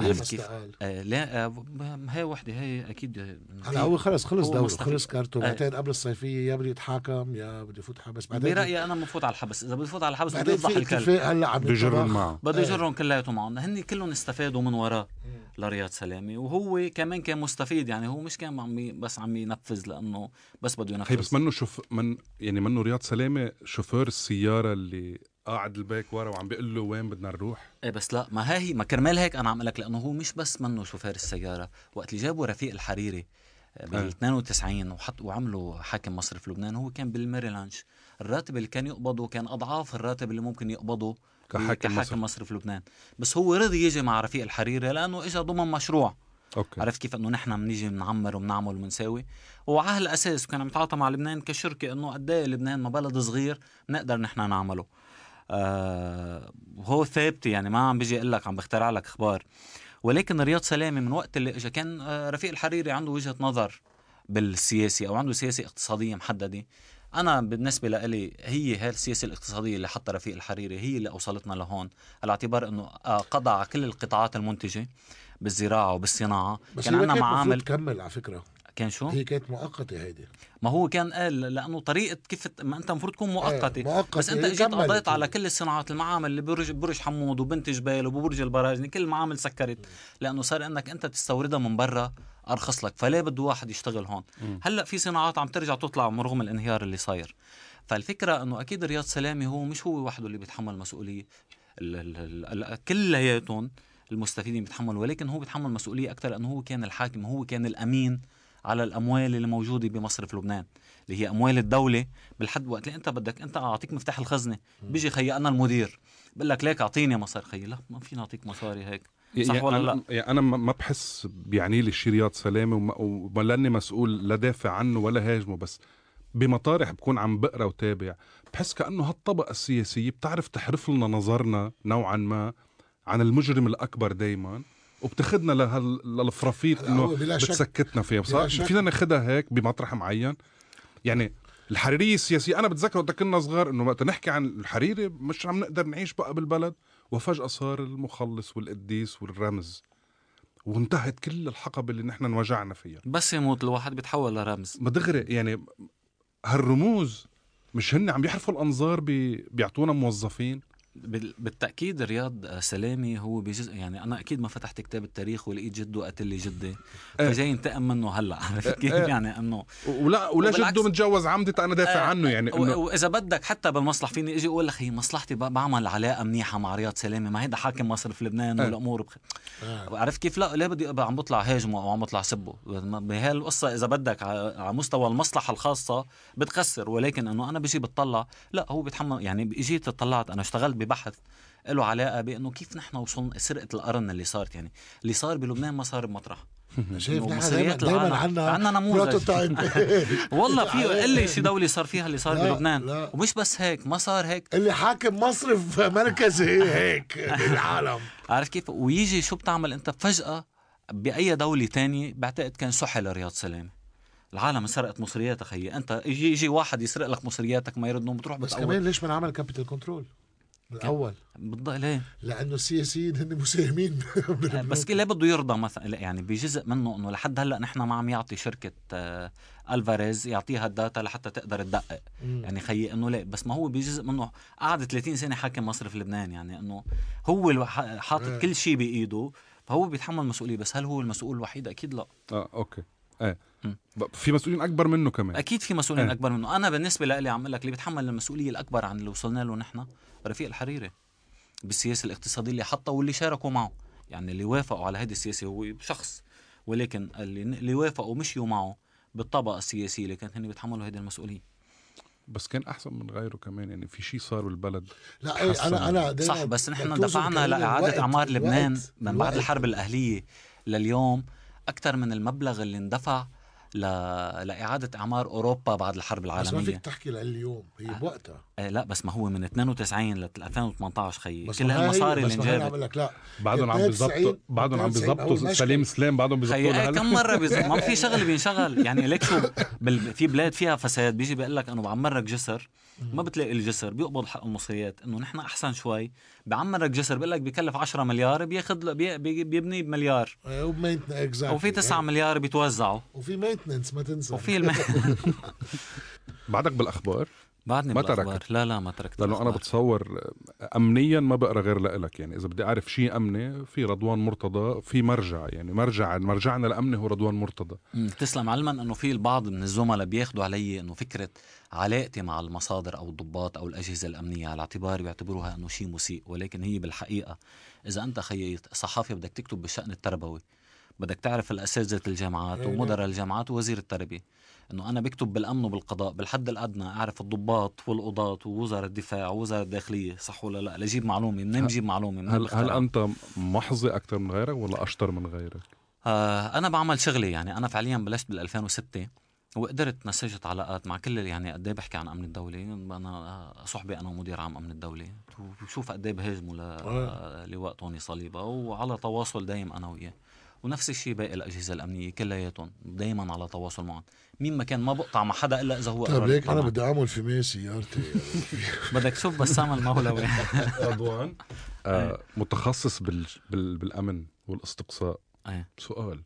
عرفت كيف؟ آه لا آه هي وحدة هي أكيد آه، هلا هو خلص خلص هو دوره مستفيد. خلص كارته إيه. بعدين قبل الصيفية يا بده يتحاكم يا بده يفوت حبس بعدين برأيي أنا بفوت على الحبس إذا بفوت على الحبس بده يفضح الكلب هلأ عم ينطبخ. معه بده إيه. يجرهم كلياتهم معهم هن كلهم استفادوا من وراه لرياض سلامه وهو كمان كان مستفيد يعني هو مش كان عم بس عم ينفذ لأنه بس بده ينفذ هي بس منه شوف من يعني منه رياض سلامه شوفير السيارة اللي قاعد الـ back ورا وعم بيقول له وين بدنا نروح؟ إيه بس لا ما هي ما كرمال هيك أنا عم أقول لك لأنه هو مش بس منه شوفير السيارة وقت اللي جابوا رفيق الحريري بال آه. 92 وحط وعملوا حاكم مصرف لبنان هو كان بالـ Merrill Lynch الراتب اللي كان يقبضه كان أضعاف الراتب اللي ممكن يقبضه كحاكم مصرف. كحاكم مصرف لبنان. بس هو رضي يجي مع رفيق الحريري لأنه اجى ضمن مشروع. أوكي. عرفت كيف؟ إنه نحن بنيجي بنعمر وبنعمل وبنساوي وعلى هالأساس كان عم يتعاطى مع لبنان كشركة إنه قد إيه لبنان ما بلد صغير بنقدر نحن نعمله. آه وهو ثابت يعني ما عم بيجي أقول لك عم بخترع لك أخبار. ولكن رياض سلامة من وقت اللي اجى كان آه رفيق الحريري عنده وجهة نظر بالسياسة أو عنده سياسة اقتصادية محددة. أنا بالنسبة لإلي هي هاي السياسة الاقتصادية اللي حطها رفيق الحريري هي اللي أوصلتنا لهون على اعتبار إنه آه قضى على كل القطاعات المنتجة بالزراعة وبالصناعة. بس كان عندنا معامل تكمل على فكرة؟ كان شو؟ هي كانت مؤقتة هيدي. ما هو كان قال لأنه طريقة كيف ما أنت المفروض تكون إيه، مؤقتة. بس أنت هي اجيت كملت. قضيت على كل الصناعات المعامل اللي برج برج حمود وبنت جبال وبرج البراجني كل المعامل سكرت. لأنه صار انك أنت تستوردها من برا أرخص لك. فليه بده واحد يشتغل هون؟ هلأ في صناعات عم ترجع تطلع رغم الانهيار اللي صاير. فالفكرة إنه أكيد رياض سلامي هو مش هو وحده اللي بيتحمل مسؤولية. ال- ال- ال- كلياتهم المستفيدين بيتحملوا ولكن هو بيتحمل مسؤولية أكثر لأنه هو كان الحاكم هو كان الأمين على الأموال اللي موجودة بمصرف لبنان اللي هي أموال الدولة. بالحد وقت اللي أنت بدك أنت أعطيك مفتاح الخزنة بيجي خيي أنا المدير بقول لك ليك أعطيني مصاري. خيي لا ما فينا نعطيك مصاري هيك. صح يعني ولا أنا لا؟ يعني أنا ما بحس بيعني لي شي رياض سلامة وما, وما لأني مسؤول لا دافع عنه ولا هاجمه بس بمطارح بكون عم بقرا وتابع. بحس كأنه هالطبقة السياسية بتعرف تحرف لنا نظرنا نوعا ما عن المجرم الأكبر دائما وبتاخذنا للفرافيط إنه بتسكتنا فيها بصراحه شك. فينا ناخذها هيك بمطرح معين. يعني الحريريه السياسية أنا بتذكر وقت كنا صغار إنه وقت نحكي عن الحريري مش عم نقدر نعيش بقى بالبلد وفجأة صار المخلص والقديس والرمز وانتهت كل الحقبه اللي نحن انوجعنا فيها. بس يموت الواحد بيتحول لرمز. ما دغري يعني هالرموز مش هن عم يحرفوا الأنظار بي... بيعطونا موظفين. بالتأكيد رياض سلامي هو بجزء يعني أنا أكيد ما فتحت كتاب التاريخ ولقيت جده قتل لي جدي فجاي ينتقم منه هلأ عرفت كيف؟ إيه. يعني إنه ولا ولا جده متجوز عمدي أنا دافع عنه يعني وإذا بدك حتى بالمصلح فيني إجي أقول لك هي مصلحتي ب- بعمل علاقة منيحة مع رياض سلامي ما هيدا حاكم مصرف لبنان. والأمور بخ... عرفت كيف؟ لا ليه بدي أبقى عم بطلع هاجمه أو عم بطلع سبه؟ بهالقصه إذا بدك على مستوى المصلحة الخاصة بتخسر ولكن إنه أنا بجي بتطلع لا هو بيتحمل يعني اجيت طلعت أنا اشتغلت ببحث له علاقة بإنه كيف نحن وصلنا سرقة القرن اللي صارت يعني اللي صار بلبنان ما صار بمطرح. [laughs] شايف مصريات دائما العالم. عندنا عنا نموذج. [laughs] والله في قل لي شي دولة صار فيها اللي صار بلبنان. ومش بس هيك ما صار هيك. اللي حاكم مصرف مركزي هيك بالعالم. عارف كيف؟ ويجي شو بتعمل أنت؟ فجأة بأي دولة تانية بعتقد كان سحل رياض سلامة العالم سرقت مصرياتك خيي أنت يجي يجي واحد يسرق لك مصرياتك ما يردهم بتروح بس كمان ليش ما نعمل capital control الأول. بالضبط ليه؟ لأنه السياسيين هن مساهمين. [laughs] بس ليه بده يرضى مثلا لا، يعني بجزء منه إنه لحد هلأ نحن ما عم يعطي شركة آه، ألفاريز يعطيها ال data لحتى تقدر تدقق. مم. يعني خيي إنه لا بس ما هو بجزء منه قعد 30 سنة حاكم مصرف لبنان يعني إنه هو حاطط إيه. كل شيء بإيده فهو بيتحمل مسؤولية بس هل هو المسؤول الوحيد؟ أكيد لا. آه أوكي. إيه في مسؤولين أكبر منه كمان. أكيد في مسؤولين إيه. أكبر منه. أنا بالنسبة لي عم أقول لك اللي بيتحمل المسؤولية الأكبر عن اللي وصلنا له نحن رفيق الحريري بالسياسة الاقتصادية اللي حطها واللي شاركوا معه يعني اللي وافقوا على هذه السياسة هو شخص ولكن اللي اللي وافقوا ومشيوا معه بالطبقة السياسية اللي كانت هن بيتحملوا هذه المسؤولية بس كان أحسن من غيره كمان يعني في شيء صار بالبلد لا حسن. أنا أنا دايماً صح بس نحن دفعنا لإعادة أعمار لبنان من بعد. الحرب الأهلية لليوم أكثر من المبلغ اللي اندفع ل... لإعادة أعمار أوروبا بعد الحرب بس ما فيك العالمية. تحكي لليوم هي بوقتها. آه لا بس ما هو من 92 ل 2018 خيي كل هالمصاري بس اللي انجابت. لا. بعدهم عم 92 بيظبطوا بعدهم عم 92 بيظبطوا سليم. سلام بعدهم بيظبطوا لهلا. كم مرة بيز... ما في [laughs] شغل بينشغل. يعني ليك شو بال... في بلاد فيها فساد بيجي بيقول لك إنه بعمرك جسر ما بتلاقي الجسر بيقبض حق المصريات. إنه نحن أحسن شوي. بعمرك جسر بيقول لك بكلف 10 مليار بياخذ بي... بي... بيبنيه بمليار. exactly وفي 9 مليار بيتوزعوا. وفي maintenance ما تنسى. وفي الم... [laughs] بعدك بالأخبار؟ بعدني ما بالأخبار. تركت. لا لا ما تركت لأنه أنا. بتصور امنيا ما بقرأ غير لإلك. يعني إذا بدي أعرف شيء امني في رضوان مرتضى في مرجع. يعني مرجع مرجعنا الامني هو رضوان مرتضى. تسلم علما إنه في البعض من الزملاء بياخذوا علي إنه فكرة علاقتي مع المصادر أو الضباط أو الأجهزة الأمنية على اعتبار بيعتبروها إنه شيء مسيء ولكن هي بالحقيقة إذا أنت خيي صحافي بدك تكتب بالشأن التربوي. بدك تعرف الأساتذة الجامعات إيه، ومدراء الجامعات ووزير التربية إنه أنا بكتب بالأمن وبالقضاء بالحد الأدنى أعرف الضباط والقضاة ووزراء الدفاع ووزراء الداخلية صح ولا لا لجيب معلومة منين بجيب معلومة منين هل هل؟ أنت محظي أكثر من غيرك ولا أشطر من غيرك؟ آه أنا بعمل شغلي يعني أنا فعليا بلشت بال 2006 وقدرت نسجت علاقات مع كل يعني قد إيه بحكي عن أمن الدولة أنا صحبي أنا ومدير عام أمن الدولة وشوف قد إيه بهاجموا آه. ل- لواء طوني صليبة وعلى تواصل دايم أنا وياه ونفس الشيء باقي الأجهزة الأمنية كلياتهم دائما على تواصل معهم. مين ما كان ما بقطع مع حدا إلا إذا هو طيب ليك أنا بدي أعمل في مي سيارتي [laughs] بدك تشوف بسام المولوي رضوان متخصص بالأمن والاستقصاء. آه. سؤال.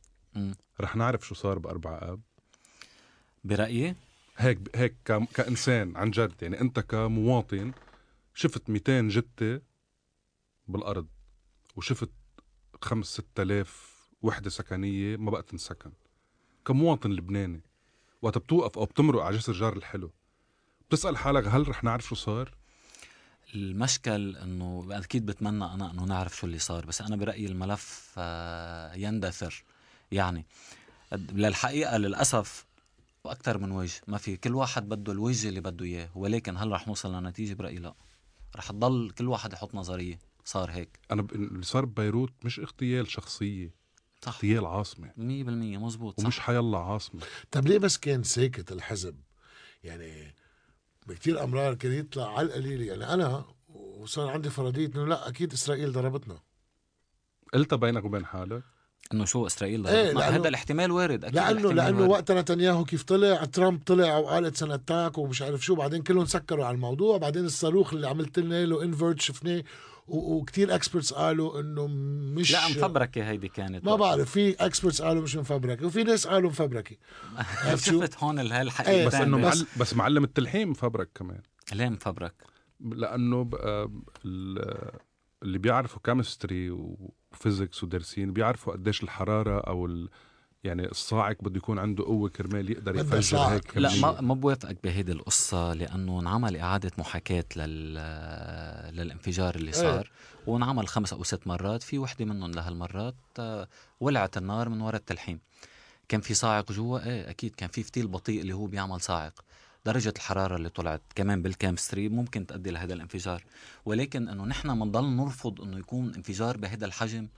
رح نعرف شو صار باربع آب؟ برأيي؟ هيك هيك كإنسان عن جد يعني أنت كمواطن شفت 200 جثة بالأرض وشفت 5 6000 وحدة سكنية ما بقى تنسكن. كمواطن لبناني وقت بتوقف أو بتمرق على جسر جار الحلو بتسأل حالك هل رح نعرف شو صار؟ المشكل إنه أكيد بتمنى أنا إنه نعرف شو اللي صار بس أنا برأيي الملف آه، يندثر. يعني للحقيقة للأسف وأكثر من وجه ما في كل واحد بده الوجه اللي بده إياه ولكن هل رح نوصل لنتيجة؟ برأيي لا. رح تضل كل واحد يحط نظرية صار هيك. أنا اللي صار ببيروت مش اغتيال شخصية. صح. 100% اغتيال عاصمه مزبوط صح. ومش حيلا عاصمة. طب ليه بس كان ساكت الحزب؟ يعني بكتير أمرار كان يطلع على القليل. يعني أنا وصار عندي فرضية إنه لا أكيد إسرائيل ضربتنا. قلتها بينك وبين حالك؟ إنه شو إسرائيل إيه، ضربتنا؟ لأنه- هذا الاحتمال وارد أكيد لأنه لأنه وارد. وقت نتنياهو كيف طلع ترامب طلع وقال it's attack ومش عارف شو. بعدين كلهم سكروا على الموضوع. بعدين الصاروخ اللي عملت لنا له انفرت شفناه و- وكتير experts قالوا إنه مش لا مفبركة هيدي كانت. ما بعرف في experts قالوا مش مفبركة وفي ناس قالوا مفبركة؟ [laughs] شفت هون ال- إيه، هالحقيقه بس إنه بس- معل... بس معلم التلحيم فبرك كمان. ليه مفبرك؟ لأنه بقى اللي بيعرفوا chemistry و physics ودارسين بيعرفوا قديش الحرارة أو ال... يعني الصاعق بده يكون عنده قوة كرمال يقدر يفجر صاعق. هيك لا. ما ما بوافقك بهيدي القصة لأنه انعمل إعادة محاكاة لل للانفجار اللي صار وانعمل خمس أو ست مرات في وحدة منهم لهالمرات آه، ولعت النار من وراء التلحيم. كان في صاعق جوا؟ إيه أكيد كان في فتيل بطيء اللي هو بيعمل صاعق. درجة الحرارة اللي طلعت كمان بالكيمستري ممكن تؤدي لهذا الانفجار. ولكن إنه نحن بنضل نرفض إنه يكون انفجار بهذا الحجم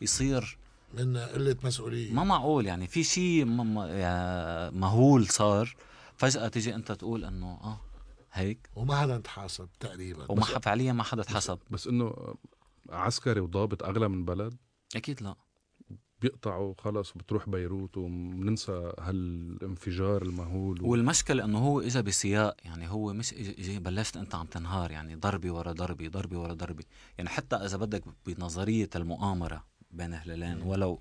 يصير من قلة مسؤولية. ما معقول يعني في شيء يعني مهول صار فجأة تيجي أنت تقول إنه آه هيك؟ وما حدا تحاسب تقريبا. وما فعليا ما حدا اتحسب بس إنه عسكري وضابط أغلى من بلد؟ أكيد لا. بيقطعوا خلص وبتروح بيروت وبننسى هالانفجار المهول و... والمشكلة إنه هو اجى بسياق يعني هو مش اجى, بلشت أنت عم تنهار يعني ضربة ورا ضربة ضربة ورا ضربة. يعني حتى إذا بدك بنظرية المؤامرة بين هلالين ولو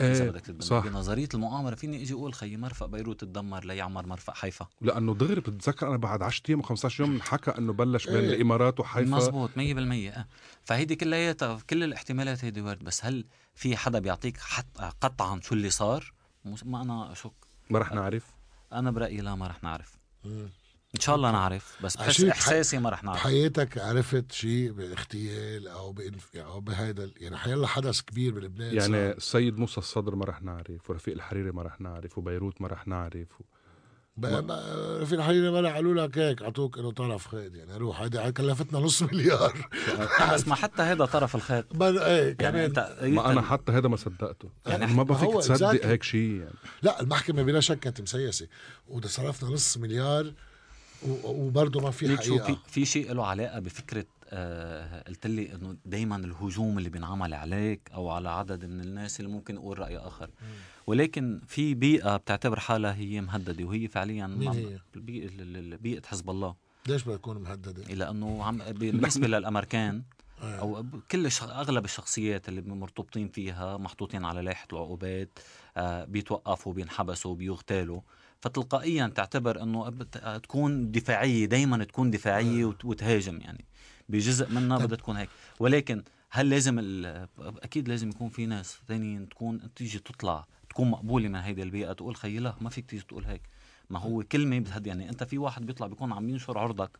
إيه صح. بنظرية المؤامرة فيني إجي أقول خيي مرفق بيروت تدمر ليعمر مرفق حيفا. لأنه دغري بتتذكر أنا بعد 10 أيام و15 يوم حكى إنه بلش بين إيه. الإمارات وحيفا. مزبوط 100% آه. فهيدي كلياتها كل الاحتمالات هيدي وارد. بس هل في حدا بيعطيك حت قطعا شو اللي صار؟ ما أنا أشك. ما رح نعرف. أنا برأيي لا ما رح نعرف. مم. إن شاء الله نعرف بس بحس إحساسي ما رح نعرف بحياتك عرفت شيء باغتيال أو بإنف... أو بهذا ال- يعني حيلا حدث كبير بلبنان يعني. السيد موسى الصدر ما رح نعرف ورفيق الحريري ما رح نعرف وبيروت ما رح نعرف و... ب- ب- في الحقيقة ما قالوا لك هيك أعطوك إنه طرف خيط يعني روح هيدي كلفتنا نص [laughs] مليار [laughs] بس ما حتى هذا طرف الخيط إيه يعني كمان انت ما أنا حتى هذا ما صدقته يعني يعني ما ما بفيك تصدق. هيك شيء يعني لا المحكمة بلا شك كانت مسيسة وده صرفنا نص مليار وبرضه ما في شو في حقيقة في شيء له علاقة بفكرة آه قلت لي إنه دائما الهجوم اللي بينعمل عليك أو على عدد من الناس اللي ممكن يقول رأي آخر ولكن في بيئة بتعتبر حالها هي مهددة وهي فعليا مين هي؟ ال- بيئة حزب الله ليش بتكون مهددة؟ لأنه عم [laughs] بالنسبة للأمريكان آه. أو كل أغلب الشخصيات اللي مرتبطين فيها محطوطين على لائحة العقوبات آه، بيتوقفوا بينحبسوا بيغتالوا فتلقائيا تعتبر إنه تكون دفاعية دائما تكون دفاعية وت- وتهاجم يعني بجزء منها طب- بدها تكون هيك. ولكن هل لازم أكيد لازم يكون في ناس ثانيين تكون تيجي تطلع تكون مقبولة من هيدي البيئة تقول خيي لا ما فيك تيجي تقول هيك. ما هو كلمة بتهدي يعني أنت في واحد بيطلع بيكون عم ينشر عرضك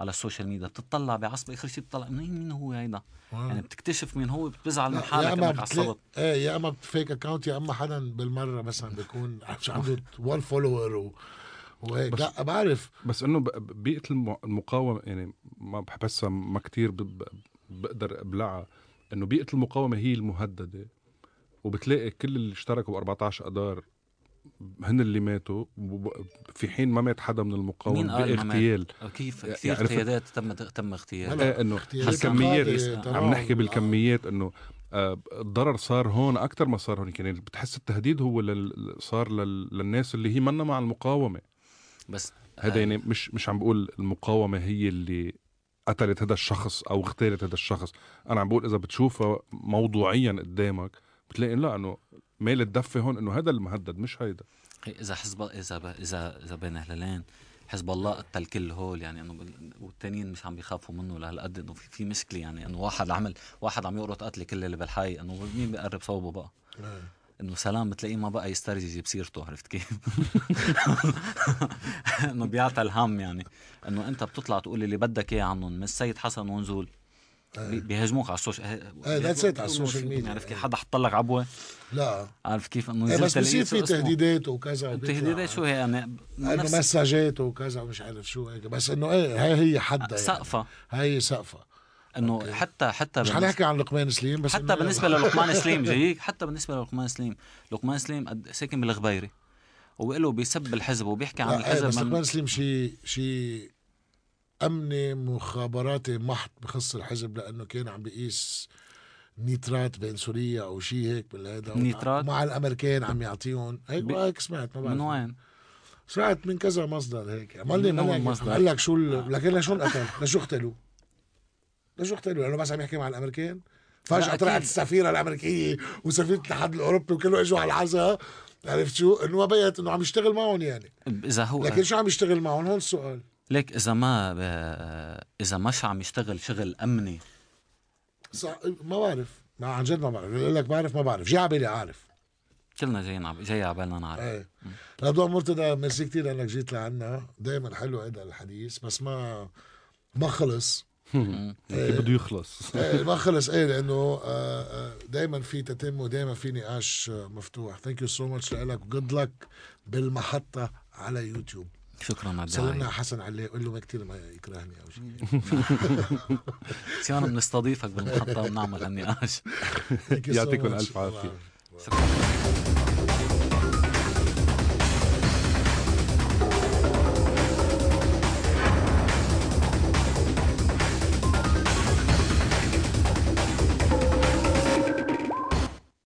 على ال social media بتطلع بعصب آخر شيء بتطلع مين مين هو هيدا؟ يعني بتكتشف مين هو بتزعل من حالك إنك عصبت إيه يا أما fake account يا أما حدا بالمرة مثلا بيكون عنده 1 فولور و... وهيك. بس- لا بعرف. بس إنه ب- بيئة الم- المقاومة يعني ما بحسها ما كتير ب- ب- بقدر أبلعها. إنه بيئة المقاومة هي المهددة وبتلاقي كل اللي اشتركوا ب 14 اذار هن اللي ماتوا في حين ما مات حدا من المقاومة مين قال؟ باغتيال كيف؟ يعني كثير قيادات تم تم اغتيال إيه إنه قادة، عم نحكي تراهم. بالكميات إنه آه، الضرر صار هون أكثر ما صار هون. يعني بتحس التهديد هو لل... صار لل... للناس اللي هي منا مع المقاومة. بس هذا آه، يعني مش مش عم بقول المقاومة هي اللي قتلت هذا الشخص أو اغتالت هذا الشخص. أنا عم بقول إذا بتشوفها موضوعيا قدامك بتلاقي لا إنه ميل الدفه هون إنه هذا المهدد مش هيدا إذا حزب إذا ب... اذا إذا بين هلالين حزب الله قتل كل هول يعني إنه بال- والتانيين مش عم بيخافوا منه لهالقد إنه في, في مشكلة يعني إنه واحد عمل واحد عم يقرط قتل كل اللي بالحي إنه مين بيقرب صوبه بقى إيه. إنه سلام بتلاقيه ما بقى يسترجي يجيب سيرته عرفت كيف؟ [laughs] إنه بيعطى الهم يعني إنه أنت بتطلع تقول اللي بدك إياه عنهم من السيد حسن ونزول بيهاجموك على ال social إيه، that's it، على ال social media. عرفت كيف؟ حدا حط لك عبوة؟ لا. عارف كيف؟ إنه إيه نزلت بس بصير في تهديدات وكذا. التهديدات شو هي؟ يعني انه مساجات وكذا ومش عارف شو هيك. بس إنه إيه هاي هي حدها يعني. سقفة. هي سقفة. إنه حتى حتى مش حنحكي عن لقمان سليم بس حتى إنه بالنسبة للقمان [laughs] سليم جايك؟ حتى بالنسبة للقمان سليم. لقمان سليم ساكن بالغبيري وبيقول له بيسب الحزب وبيحكي عن إيه بس الحزب لقمان سليم شيء شيء امني مخابراتي محض بخص الحزب لأنه كان عم بيقيس نيترات بين سوريا أو شيء هيك بالهيدا نيترات؟ مع الأمريكان عم يعطيهم هيك ب- هيك سمعت ما بعرف من وين؟ سمعت من كذا مصدر هيك مالي مصدر. قال لك شو ال- لكن لشو انقتل؟ [laughs] لشو اقتلوا؟ لشو اقتلوا؟ لأنه بس عم يحكي مع الأمريكان أكيد. طلعت السفيرة الأمريكية وسفيرة الاتحاد الأوروبي وكله إجوا على العزاء عرفت شو؟ إنه ما بيت إنه عم يشتغل معهم يعني إذا هو لكن شو عم يشتغل معهم؟ هون السؤال ليك إذا ما آه، إذا مش عم يشتغل شغل أمني؟ صح ما بعرف. ما عن جد ما بعرف. بقول لك بعرف ما بعرف. جاي على بالي عارف. كلنا جايين عب... جاي على بالنا نعرف. إيه. رضوان مرتضى ميرسي كثير لأنك جيت لعنا. دائما حلو هذا الحديث بس ما ما خلص. كيف بده يخلص. إيه ما [laughs] خلص. إيه لأنه دائما في تتم ودائما في نقاش آه، مفتوح. thank you so much لك وجود لك بالمحطة على يوتيوب. شكرا على سلمنا حسن عليه قول له ما كثير ما يكرهني أو شيء. [laughs] سيانا بنستضيفك بالمحطة ونعمل هالنقاش. [laughs] يعطيكم عافية. شكرا.